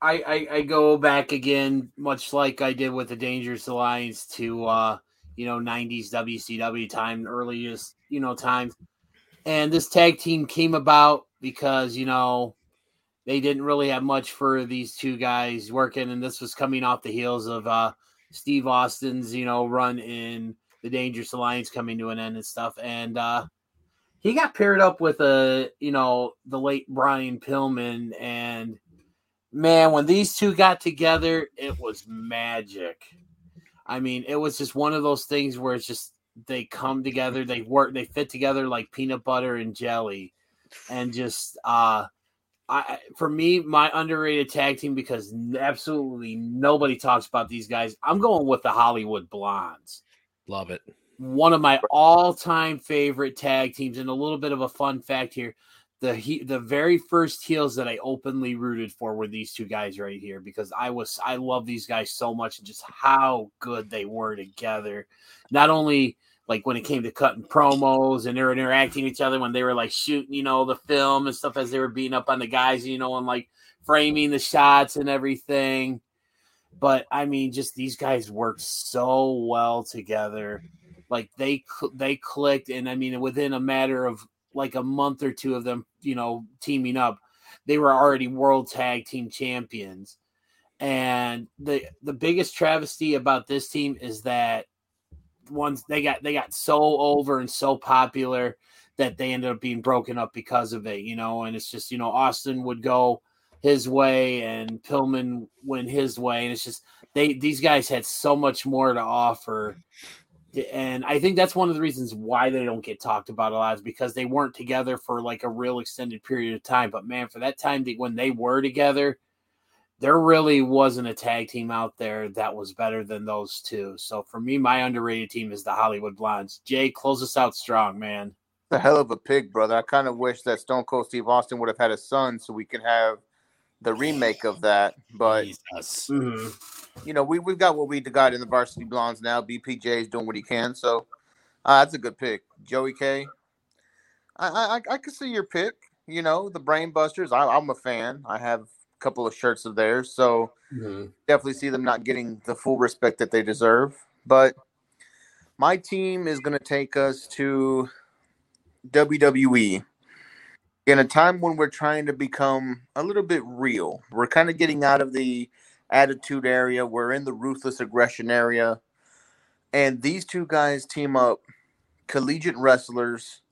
I, I I go back again, much like I did with the Dangerous Alliance to uh you know 90s WCW time, earliest you know times, and this tag team came about because you know they didn't really have much for these two guys working, and this was coming off the heels of uh Steve Austin's you know run in the Dangerous Alliance coming to an end and stuff, and uh he got paired up with a you know the late Brian Pillman and man when these two got together it was magic. I mean it was just one of those things where it's just they come together they work they fit together like peanut butter and jelly and just uh I for me my underrated tag team because absolutely nobody talks about these guys I'm going with the Hollywood Blondes Love it. one of my all-time favorite tag teams and a little bit of a fun fact here the he, the very first heels that I openly rooted for were these two guys right here because I was I love these guys so much and just how good they were together not only like when it came to cutting promos and they were interacting with each other when they were like shooting you know the film and stuff as they were beating up on the guys you know and like framing the shots and everything. But I mean just these guys worked so well together. Like they they clicked and i mean within a matter of like a month or two of them you know teaming up they were already world tag team champions. And the the biggest travesty about this team is that once they got they got so over and so popular that they ended up being broken up because of it, you know. And it's just, you know, Austin would go his way and Pillman went his way. And it's just, they, these guys had so much more to offer. And I think that's one of the reasons why they don't get talked about a lot is because they weren't together for like a real extended period of time. But man, for that time when they were together, there really wasn't a tag team out there that was better than those two. So for me, my underrated team is the Hollywood Blondes. Jay, close us out strong, man. The hell of a pick, brother. I kind of wish that Stone Cold Steve Austin would have had a son so we could have the remake of that. But Jesus. Mhm. you know, we we've got what we got in the Varsity Blondes now. BPJ is doing what he can, so uh, that's a good pick. Joey K. I I I could see your pick. You know, the Brainbusters. I, I'm a fan. I have couple of shirts of theirs, so mm-hmm. definitely see them not getting the full respect that they deserve. But my team is going to take us to WWE in a time when we're trying to become a little bit real. We're kind of getting out of the attitude area, we're in the ruthless aggression area. And these two guys team up, collegiate wrestlers.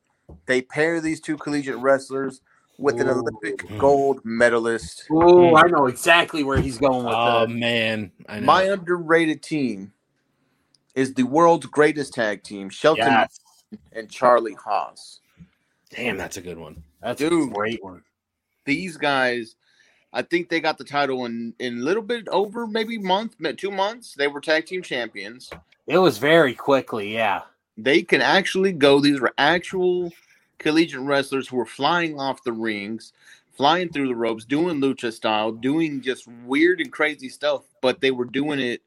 They pair these two collegiate wrestlers with an Ooh. Olympic gold medalist. Ooh, hmm. I know exactly where he's going with oh, that. Oh this. man, I know. My underrated team is the world's greatest tag team, Shelton Yes. and Charlie Haas. Damn, that's a good one. That's a Dude. great one. These guys, I think they got the title in in a little bit over maybe month, two months. They were tag team champions. It was very quickly, yeah. They can actually go. These were actual collegiate wrestlers who were flying off the rings, flying through the ropes, doing lucha style, doing just weird and crazy stuff. But they were doing it,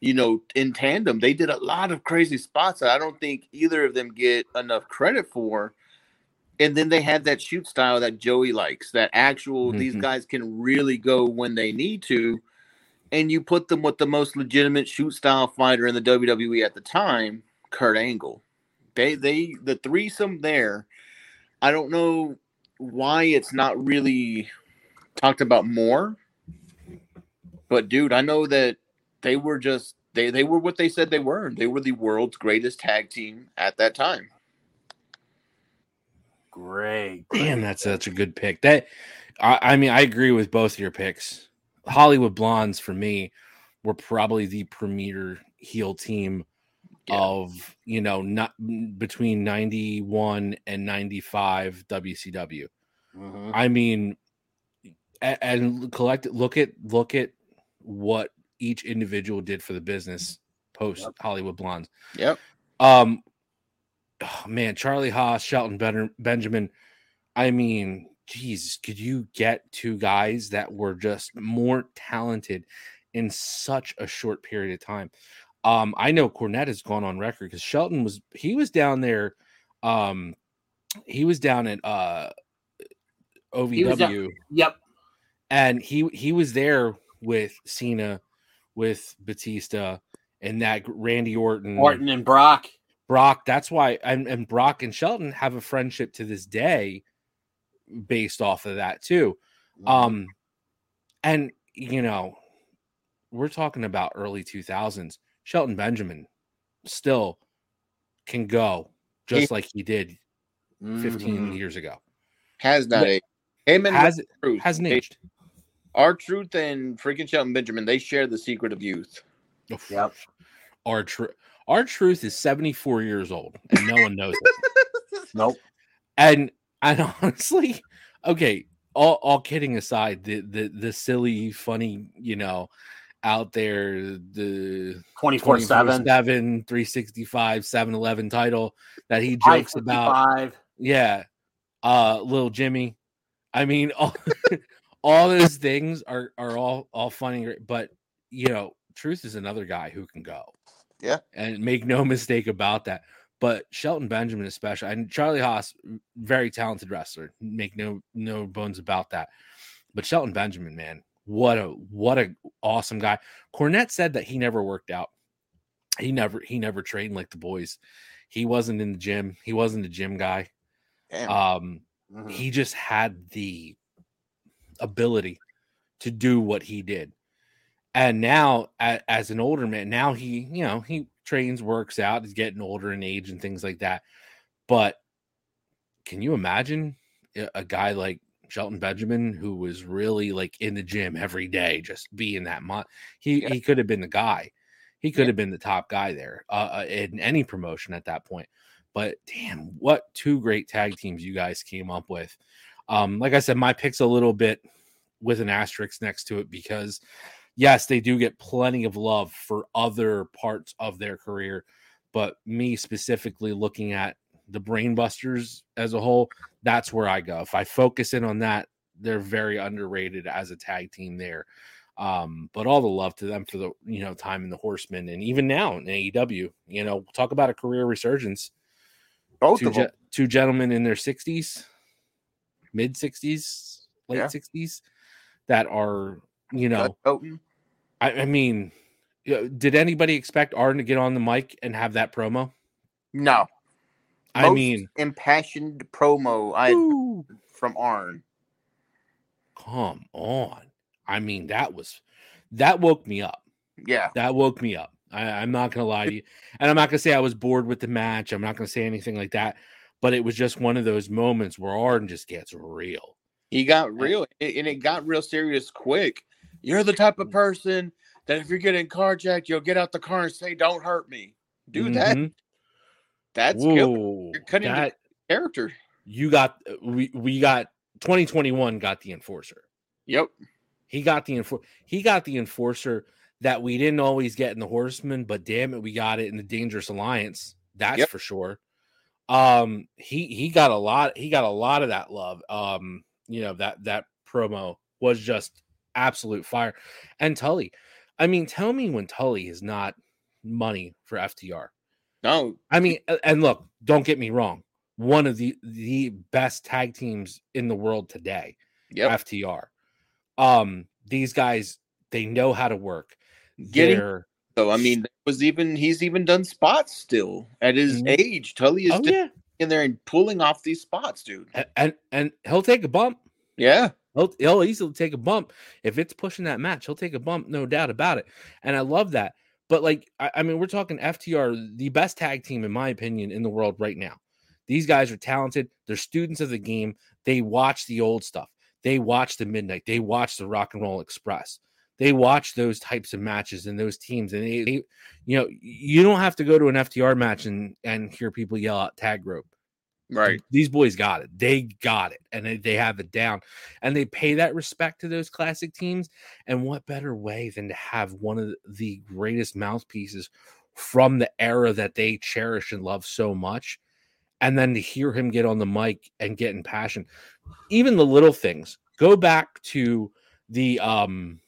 you know, in tandem. They did a lot of crazy spots that I don't think either of them get enough credit for. And then they had that shoot style that Joey likes. That actual these Mhm. guys can really go when they need to. And you put them with the most legitimate shoot style fighter in the WWE at the time, Kurt Angle. They they the threesome there. I don't know why it's not really talked about more. But dude, I know that they were just they they were what they said they were. They were the world's greatest tag team at that time. Great. Damn, that's such a good pick. That I, I mean, I agree with both of your picks. Hollywood Blondes for me were probably the premier heel team Yeah. of you know not between 91 and 95 WCW. Mhm. I mean, and collect look at look at what each individual did for the business post Yep. Hollywood Blondes. Yep. Um, oh, man, Charlie Haas, Shelton ben- Benjamin. I mean, Jesus, could you get two guys that were just more talented in such a short period of time? Um, I know Cornette has gone on record because Shelton was he was down there. Um, he was down at uh He was down- OVW Yep. and he he was there with Cena, with Batista, and that Randy Orton, Orton and Brock. Brock. That's why and, and Brock and Shelton have a friendship to this day, based off of that too. Mm-hmm. Um, and you know, we're talking about early two thousands. Shelton Benjamin still can go just He- like he did 15 Mhm. years ago. Has not Yeah. aged. Him and Has Truth. hasn't aged. R-Truth and freaking Shelton Benjamin, they share the secret of youth. Oof. Yep. R-Truth, our truth is 74 years old, and no one knows it. Nope. And and honestly, okay, all, all kidding aside, the, the the silly, funny, you know, out there, the 24 7. 7, 365, 7 Eleven title that he jokes about. Yeah. Uh little Jimmy. I mean all, all those things are are all all funny, but you know, Truth is another guy who can go. Yeah. And make no mistake about that. But Shelton Benjamin especially and Charlie Haas, very talented wrestler. Make no no bones about that. But Shelton Benjamin, man, what a what a awesome guy. Cornette said that he never worked out. He never he never trained like the boys. He wasn't in the gym. He wasn't a gym guy. Damn. Um, Mhm. he just had the ability to do what he did. And now, a- as an older man, now he, you know, he trains, works out, he's getting older in age and things like that. But can you imagine a guy like Shelton Benjamin who was really like in the gym every day, just being that mon- he Yeah. he could have been the guy. He could Yeah. have been the top guy there uh, uh, in any promotion at that point. But damn, what two great tag teams you guys came up with. Um, like I said, my pick's a little bit with an asterisk next to it because yes, they do get plenty of love for other parts of their career, but me specifically looking at the Brainbusters as a whole, that's where I go. If I focus in on that, they're very underrated as a tag team there. Um, but all the love to them for the you know time in the Horsemen and even now in AEW, you know, talk about a career resurgence. Both Two, of them. ge- two gentlemen in their sixties, mid sixties, late Yeah. sixties, that are you know I, I mean, did anybody expect Arn to get on the mic and have that promo? No. I Most mean, impassioned promo I from Arn. come on. I mean, that was that woke me up. Yeah. That woke me up. I, I'm not gonna lie to you, and I'm not gonna say I was bored with the match. I'm not gonna say anything like that. But it was just one of those moments where Arn just gets real. He got real, and it got real serious quick. You're the type of mm-hmm. person that if you're getting carjacked, you'll get out the car and say, "Don't hurt me." Do that. Mm-hmm. That's Whoa, You're cutting that character. you got. We we got 2021 got the enforcer. Yep. He got the enfor- he got the enforcer that we didn't always get in the Horseman, but damn it, we got it in the Dangerous Alliance. That's Yep. for sure. Um, he he got a lot. He got a lot of that love. Um, you know that that promo was just absolute fire. And Tully, I mean, tell me when Tully is not money for FTR. No. I mean, and look, don't get me wrong. One of the the best tag teams in the world today. Yep. FTR. Um, these guys they know how to work. Getting They're so I mean, was even he's even done spots still at his Mhm. age. Tully is oh yeah, in there and pulling off these spots, dude. A- and and he'll take a bump. Yeah. He'll, he'll easily take a bump if it's pushing that match. He'll take a bump, no doubt about it. And I love that. But like, I, I mean, we're talking FTR, the best tag team in my opinion in the world right now. These guys are talented. They're students of the game. They watch the old stuff. They watch the Midnight. They watch the Rock and Roll Express. They watch those types of matches and those teams. And they, they you know, you don't have to go to an FTR match and and hear people yell out tag rope. Right. These boys got it. They got it, and they, they have it down, and they pay that respect to those classic teams. And what better way than to have one of the greatest mouthpieces from the era that they cherish and love so much, and then to hear him get on the mic and get in passion, even the little things. Go back to the um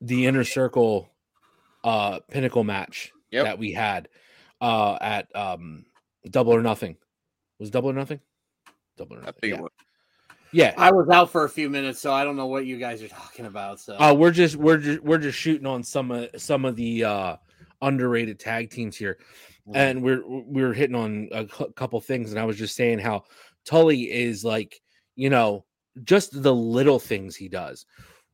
the inner circle uh pinnacle match Yep. that we had uh at um double or nothing was Double or Nothing? Double or Nothing. Yeah. yeah. I was out for a few minutes, so I don't know what you guys are talking about. So Uh, we're just we're just we're just shooting on some of some of the uh underrated tag teams here, and we're we're hitting on a couple things, and I was just saying how Tully is like you know just the little things he does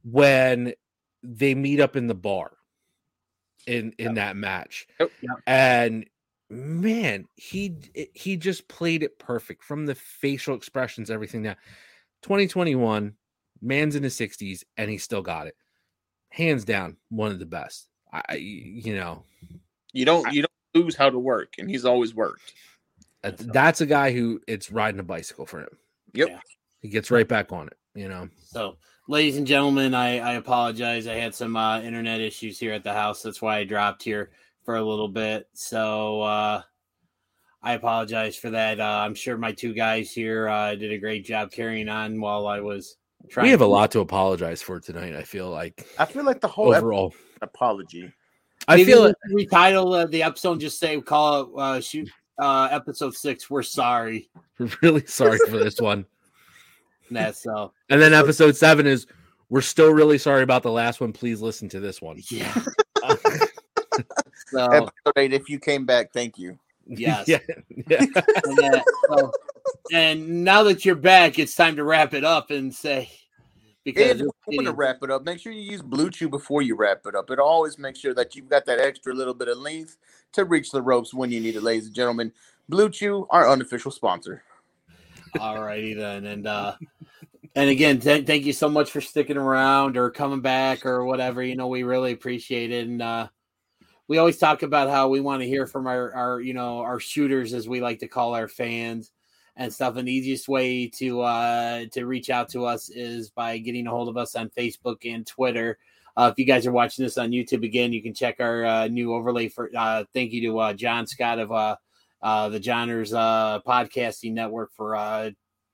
when they meet up in the bar in in that match, Yep. and man, he he just played it perfect from the facial expressions, everything. That 2021, man's in his 60s, and he still got it. Hands down, one of the best. I, I- you know, You don't you don't lose how to work, and he's always worked. that's a guy who it's riding a bicycle for him. Yep. Yeah. He gets right back on it. You know, So, ladies and gentlemen, I, I apologize. I had some uh, internet issues here at the house. That's why I dropped here for a little bit. So, uh, I apologize for that. Uh, I'm sure my two guys here uh, did a great job carrying on while I was trying. we have a lot to apologize for tonight. I feel like I feel like the whole overall, apology. I Maybe feel we it. should retitle uh, the episode and just say call it uh, shoot uh, episode six. We're sorry. We're really sorry for this one. And That's so And then episode seven is we're still really sorry about the last one. Please listen to this one. yeah. So Episode eight. If you came back, thank you. Yes. yeah. yeah. and, uh, so- and now that you're back, it's time to wrap it up and say because If it's you want to wrap it up, make sure you use Blue Chew before you wrap it up. It always makes sure that you've got that extra little bit of length to reach the ropes when you need it, ladies and gentlemen. Blue Chew, our unofficial sponsor. All righty then, and uh, and again, th- thank you so much for sticking around or coming back or whatever. You know, we really appreciate it, and uh, we always talk about how we want to hear from our our you know our shooters as we like to call our fans and stuff. And the easiest way to uh, to reach out to us is by getting a hold of us on Facebook and Twitter. Uh, if you guys are watching this on YouTube again, you can check our uh, new overlay for. Uh, thank you to uh, John Scott of uh, uh, the Johners uh, podcasting network for uh,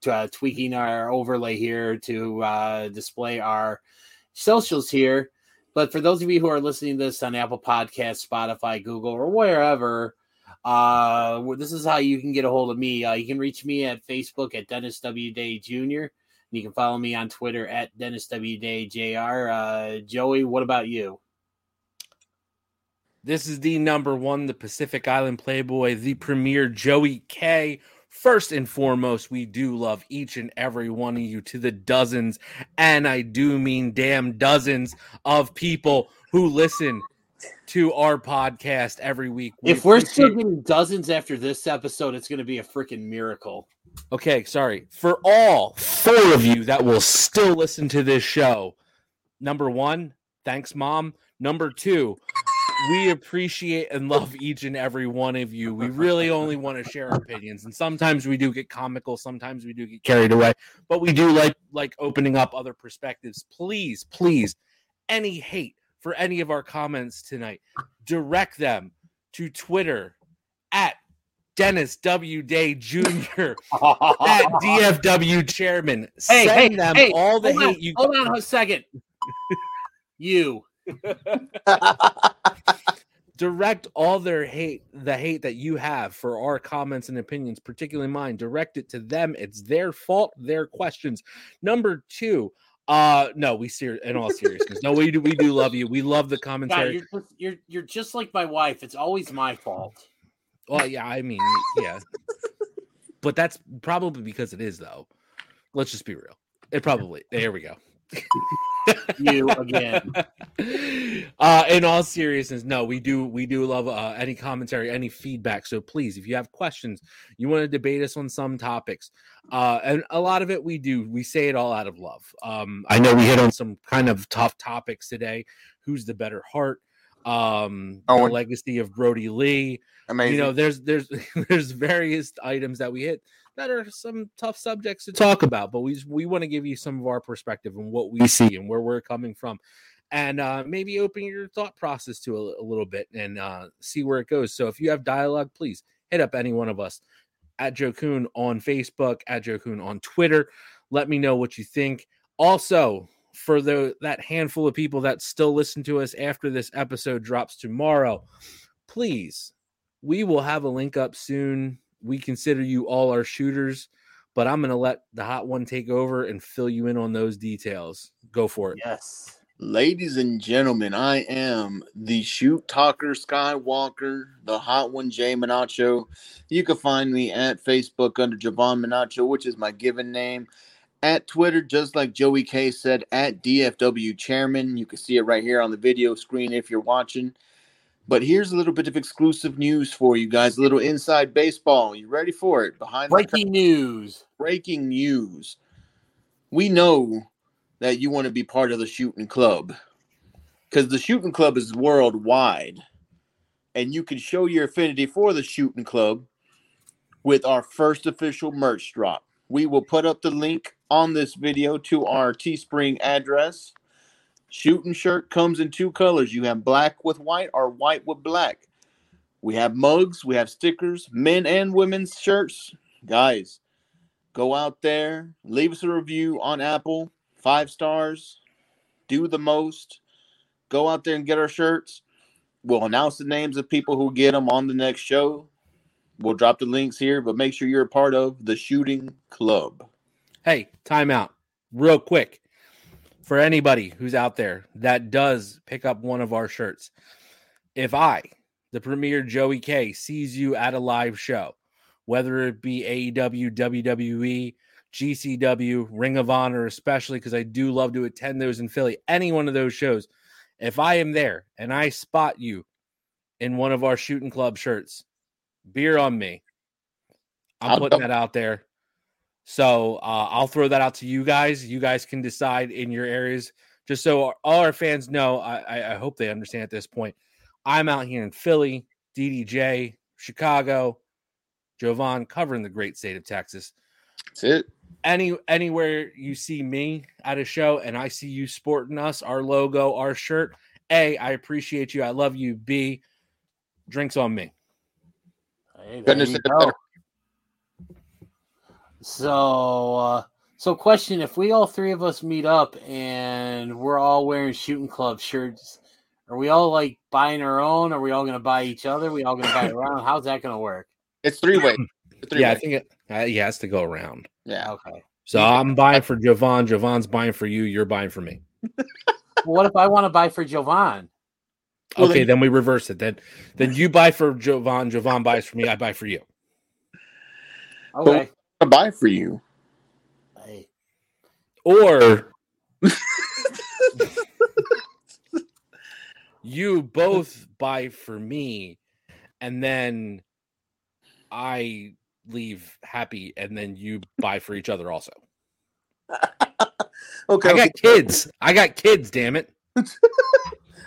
uh, tweaking our overlay here to uh, display our socials here. But for those of you who are listening to this on Apple Podcasts, Spotify, Google, or wherever, uh, this is how you can get a hold of me. Uh, you can reach me at Facebook at Dennis W. Day Jr. And You can follow me on Twitter at Dennis W. Day Jr. Uh, Joey, what about you? This is the number one, the Pacific Island Playboy, the premier Joey K. First and foremost, we do love each and every one of you to the dozens, and I do mean damn dozens of people who listen to our podcast every week. We if we're still getting dozens after this episode, it's going to be a freaking miracle. Okay, sorry. For all four of you that will still listen to this show, number one, thanks, mom. Number two, we appreciate and love each and every one of you. We really only want to share our opinions, and sometimes we do get comical, sometimes we do get carried away, but we do like like opening up other perspectives. Please, please, any hate for any of our comments tonight, direct them to Twitter at Dennis W. Day Jr. at DFW chairman. Hey, Send hey, them hey, all the hold hate on, you hold on a second. you. direct all their hate, the hate that you have for our comments and opinions, particularly mine, direct it to them. It's their fault, their questions. Number two, uh, no, we ser in all seriousness, no, we do, we do love you. We love the God, commentary. you're, just, you're you're just like my wife. It's always my fault. Well, yeah, I mean, yeah, but that's probably because it is, though. Let's just be real. It probably. There we go. You again. uh in all seriousness no we do we do love uh any commentary any feedback. So please if you have questions you want to debate us on some topics uh and a lot of it we do we say it all out of love. Um i know we hit on some kind of tough topics today. Who's the better Hart? Um the legacy of Brodie Lee. Amazing. you know there's there's there's various items that we hit that are some tough subjects to talk about but we we want to give you some of our perspective and what we see and where we're coming from. And uh, maybe open your thought process to a, a little bit and uh, see where it goes. So if you have dialogue please hit up any one of us. At joe Kuhn on facebook at joe Kuhn on twitter. Let me know what you think. Also for the that handful of people that still listen to us after this episode drops tomorrow please we will have a link up soon. We consider you all our shooters, but I'm going to let the hot one take over and fill you in on those details. Go for it. Yes. Ladies and gentlemen, I am the shoot talker Skywalker, the hot one Jay Menacho. You can find me at Facebook under Jovan Menacho, which is my given name. At Twitter, just like Joey K said, at DFW Chairman. You can see it right here on the video screen if you're watching. But here's a little bit of exclusive news for you guys, a little inside baseball. You ready for it? Behind the Breaking news. breaking news. We know that you want to be part of the shooting club because the shooting club is worldwide. And you can show your affinity for the shooting club with our first official merch drop. We will put up the link on this video to our Teespring address. Shooting shirt comes in two colors. You have black with white or white with black. We have mugs, we have stickers, men and women's shirts. Guys, go out there, leave us a review on Apple, five stars, do the most. Go out there and get our shirts. We'll announce the names of people who get them on the next show. We'll drop the links here, but make sure you're a part of the shooting club. Hey, timeout, real quick. For anybody who's out there that does pick up one of our shirts, if I, the premier Joey K, sees you at a live show, whether it be AEW, WWE, GCW, Ring of Honor, especially because I do love to attend those in Philly, any one of those shows, if I am there and I spot you in one of our shooting club shirts, beer on me. I'm I'll putting go- that out there. So uh, I'll throw that out to you guys. You guys can decide in your areas. Just so all our fans know, I, I, I hope they understand at this point. I'm out here in Philly, DDJ, Chicago, Jovan covering the great state of Texas. That's it. Any anywhere you see me at a show and I see you sporting us, our logo, our shirt. A, I appreciate you. I love you. B, drinks on me. Hey, there Couldn't have you said it better. So, uh, so question: If we all three of us meet up and we're all wearing shooting club shirts, are we all like buying our own? Are we all going to buy each other? we all going to buy around? How's that going to work? It's three way. Three yeah, I think it, uh, he has to go around. Yeah. Okay. So I'm buying for Jovan. Jovan's buying for you. You're buying for me. Well, what if I want to buy for Jovan? Well, okay, then- then we reverse it. Then then you buy for Jovan. Jovan buys for me. I buy for you. Okay. I buy for you. Hey, Or you both buy for me, and then I leave happy, and then you buy for each other also. Okay. I got kids. I got kids. Damn it.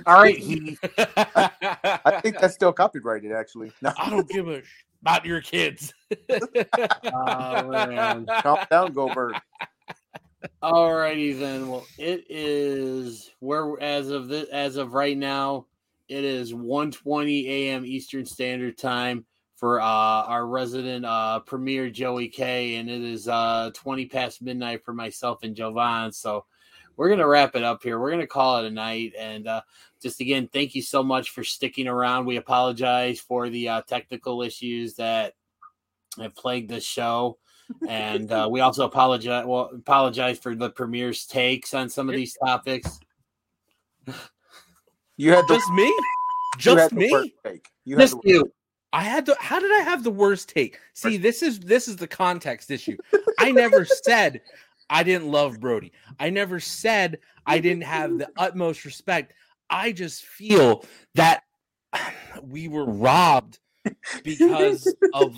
all right. He, I think that's still copyrighted, actually. No, I don't give a sh- about your kids. Oh, man. calm down, Goldberg. All righty then. Well, it is where as of this as of right now, it is 1:20 a.m. Eastern Standard Time for uh, our resident uh, premier Joey K, and it is uh, 20 past midnight for myself and Jovan. So we're gonna wrap it up here. We're gonna call it a night, and uh, just again, thank you so much for sticking around. We apologize for the uh, technical issues that have plagued this show and uh, we also apologize well apologize for the premier's takes on some of these topics You had the, Just me? you Just had me? take. You had just the- you I had the how did I have the worst take? See, this is this is the context issue. I never said I didn't love Brodie. I never said I didn't have the utmost respect. I just feel that we were robbed because of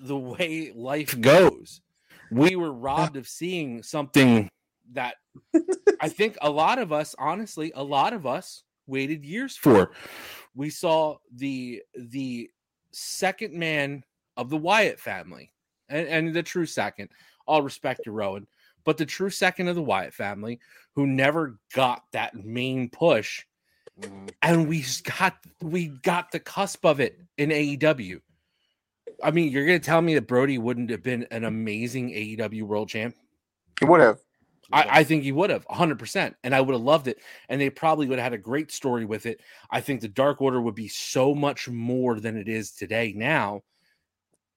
the way life goes. We were robbed of seeing something that I think a lot of us, honestly, a lot of us waited years for. We saw the the second man of the Wyatt family, and, and the true second. All respect to Rowan, but the true second of the Wyatt family, who never got that main push, mm-hmm. and we got we got the cusp of it in AEW. I mean, you're gonna tell me that Brodie wouldn't have been an amazing AEW world champ? He would have. I, I think he would have 100%. And I would have loved it. And they probably would have had a great story with it. I think the Dark Order would be so much more than it is today now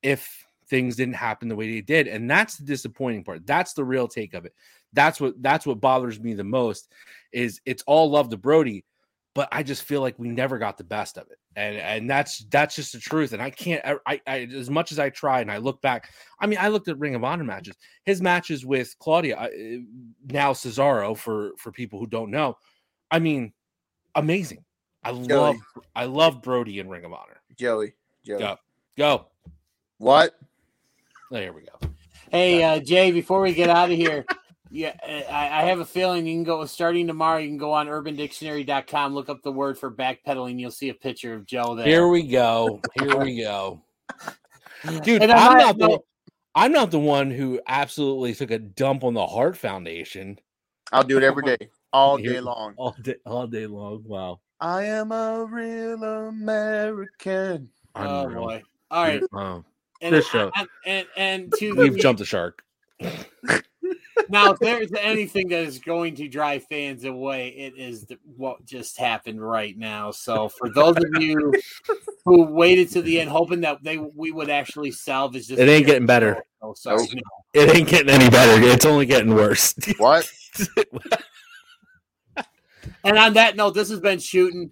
if things didn't happen the way they did. And that's the disappointing part. That's the real take of it. That's what that's what bothers me the most is it's all love to Brodie, but I just feel like we never got the best of it. And and that's that's just the truth. And I can't I, I, as much as I try and I look back, I mean, I looked at Ring of Honor matches his matches with Claudio, I- now Cesaro for for people who don't know. I mean, amazing. I love I love Brodie in Ring of Honor. Joey. Joey. Go. Go. What? There we go. hey uh, jay before we get out of here yeah uh, I, I have a feeling you can go starting tomorrow you can go on urbandictionary.com look up the word for backpedaling you'll see a picture of joe there Here we go. Here we go. Dude, I'm on that not the I'm not the one who absolutely took a dump on the Hart Foundation I'll do it every day, all Here- day long. all day all day long. Wow. I am a real American. oh Unreal. boy all right Wow. And, This show. and, and, and to We've the, jumped the shark. now if there's anything that is going to drive fans away it is the, what just happened right now so for those of you who waited to the end hoping that they we would actually salvage this It ain't getting better. oh sorry Nope. no. It ain't getting any better. It's only getting worse. What? and on that note this has been shooting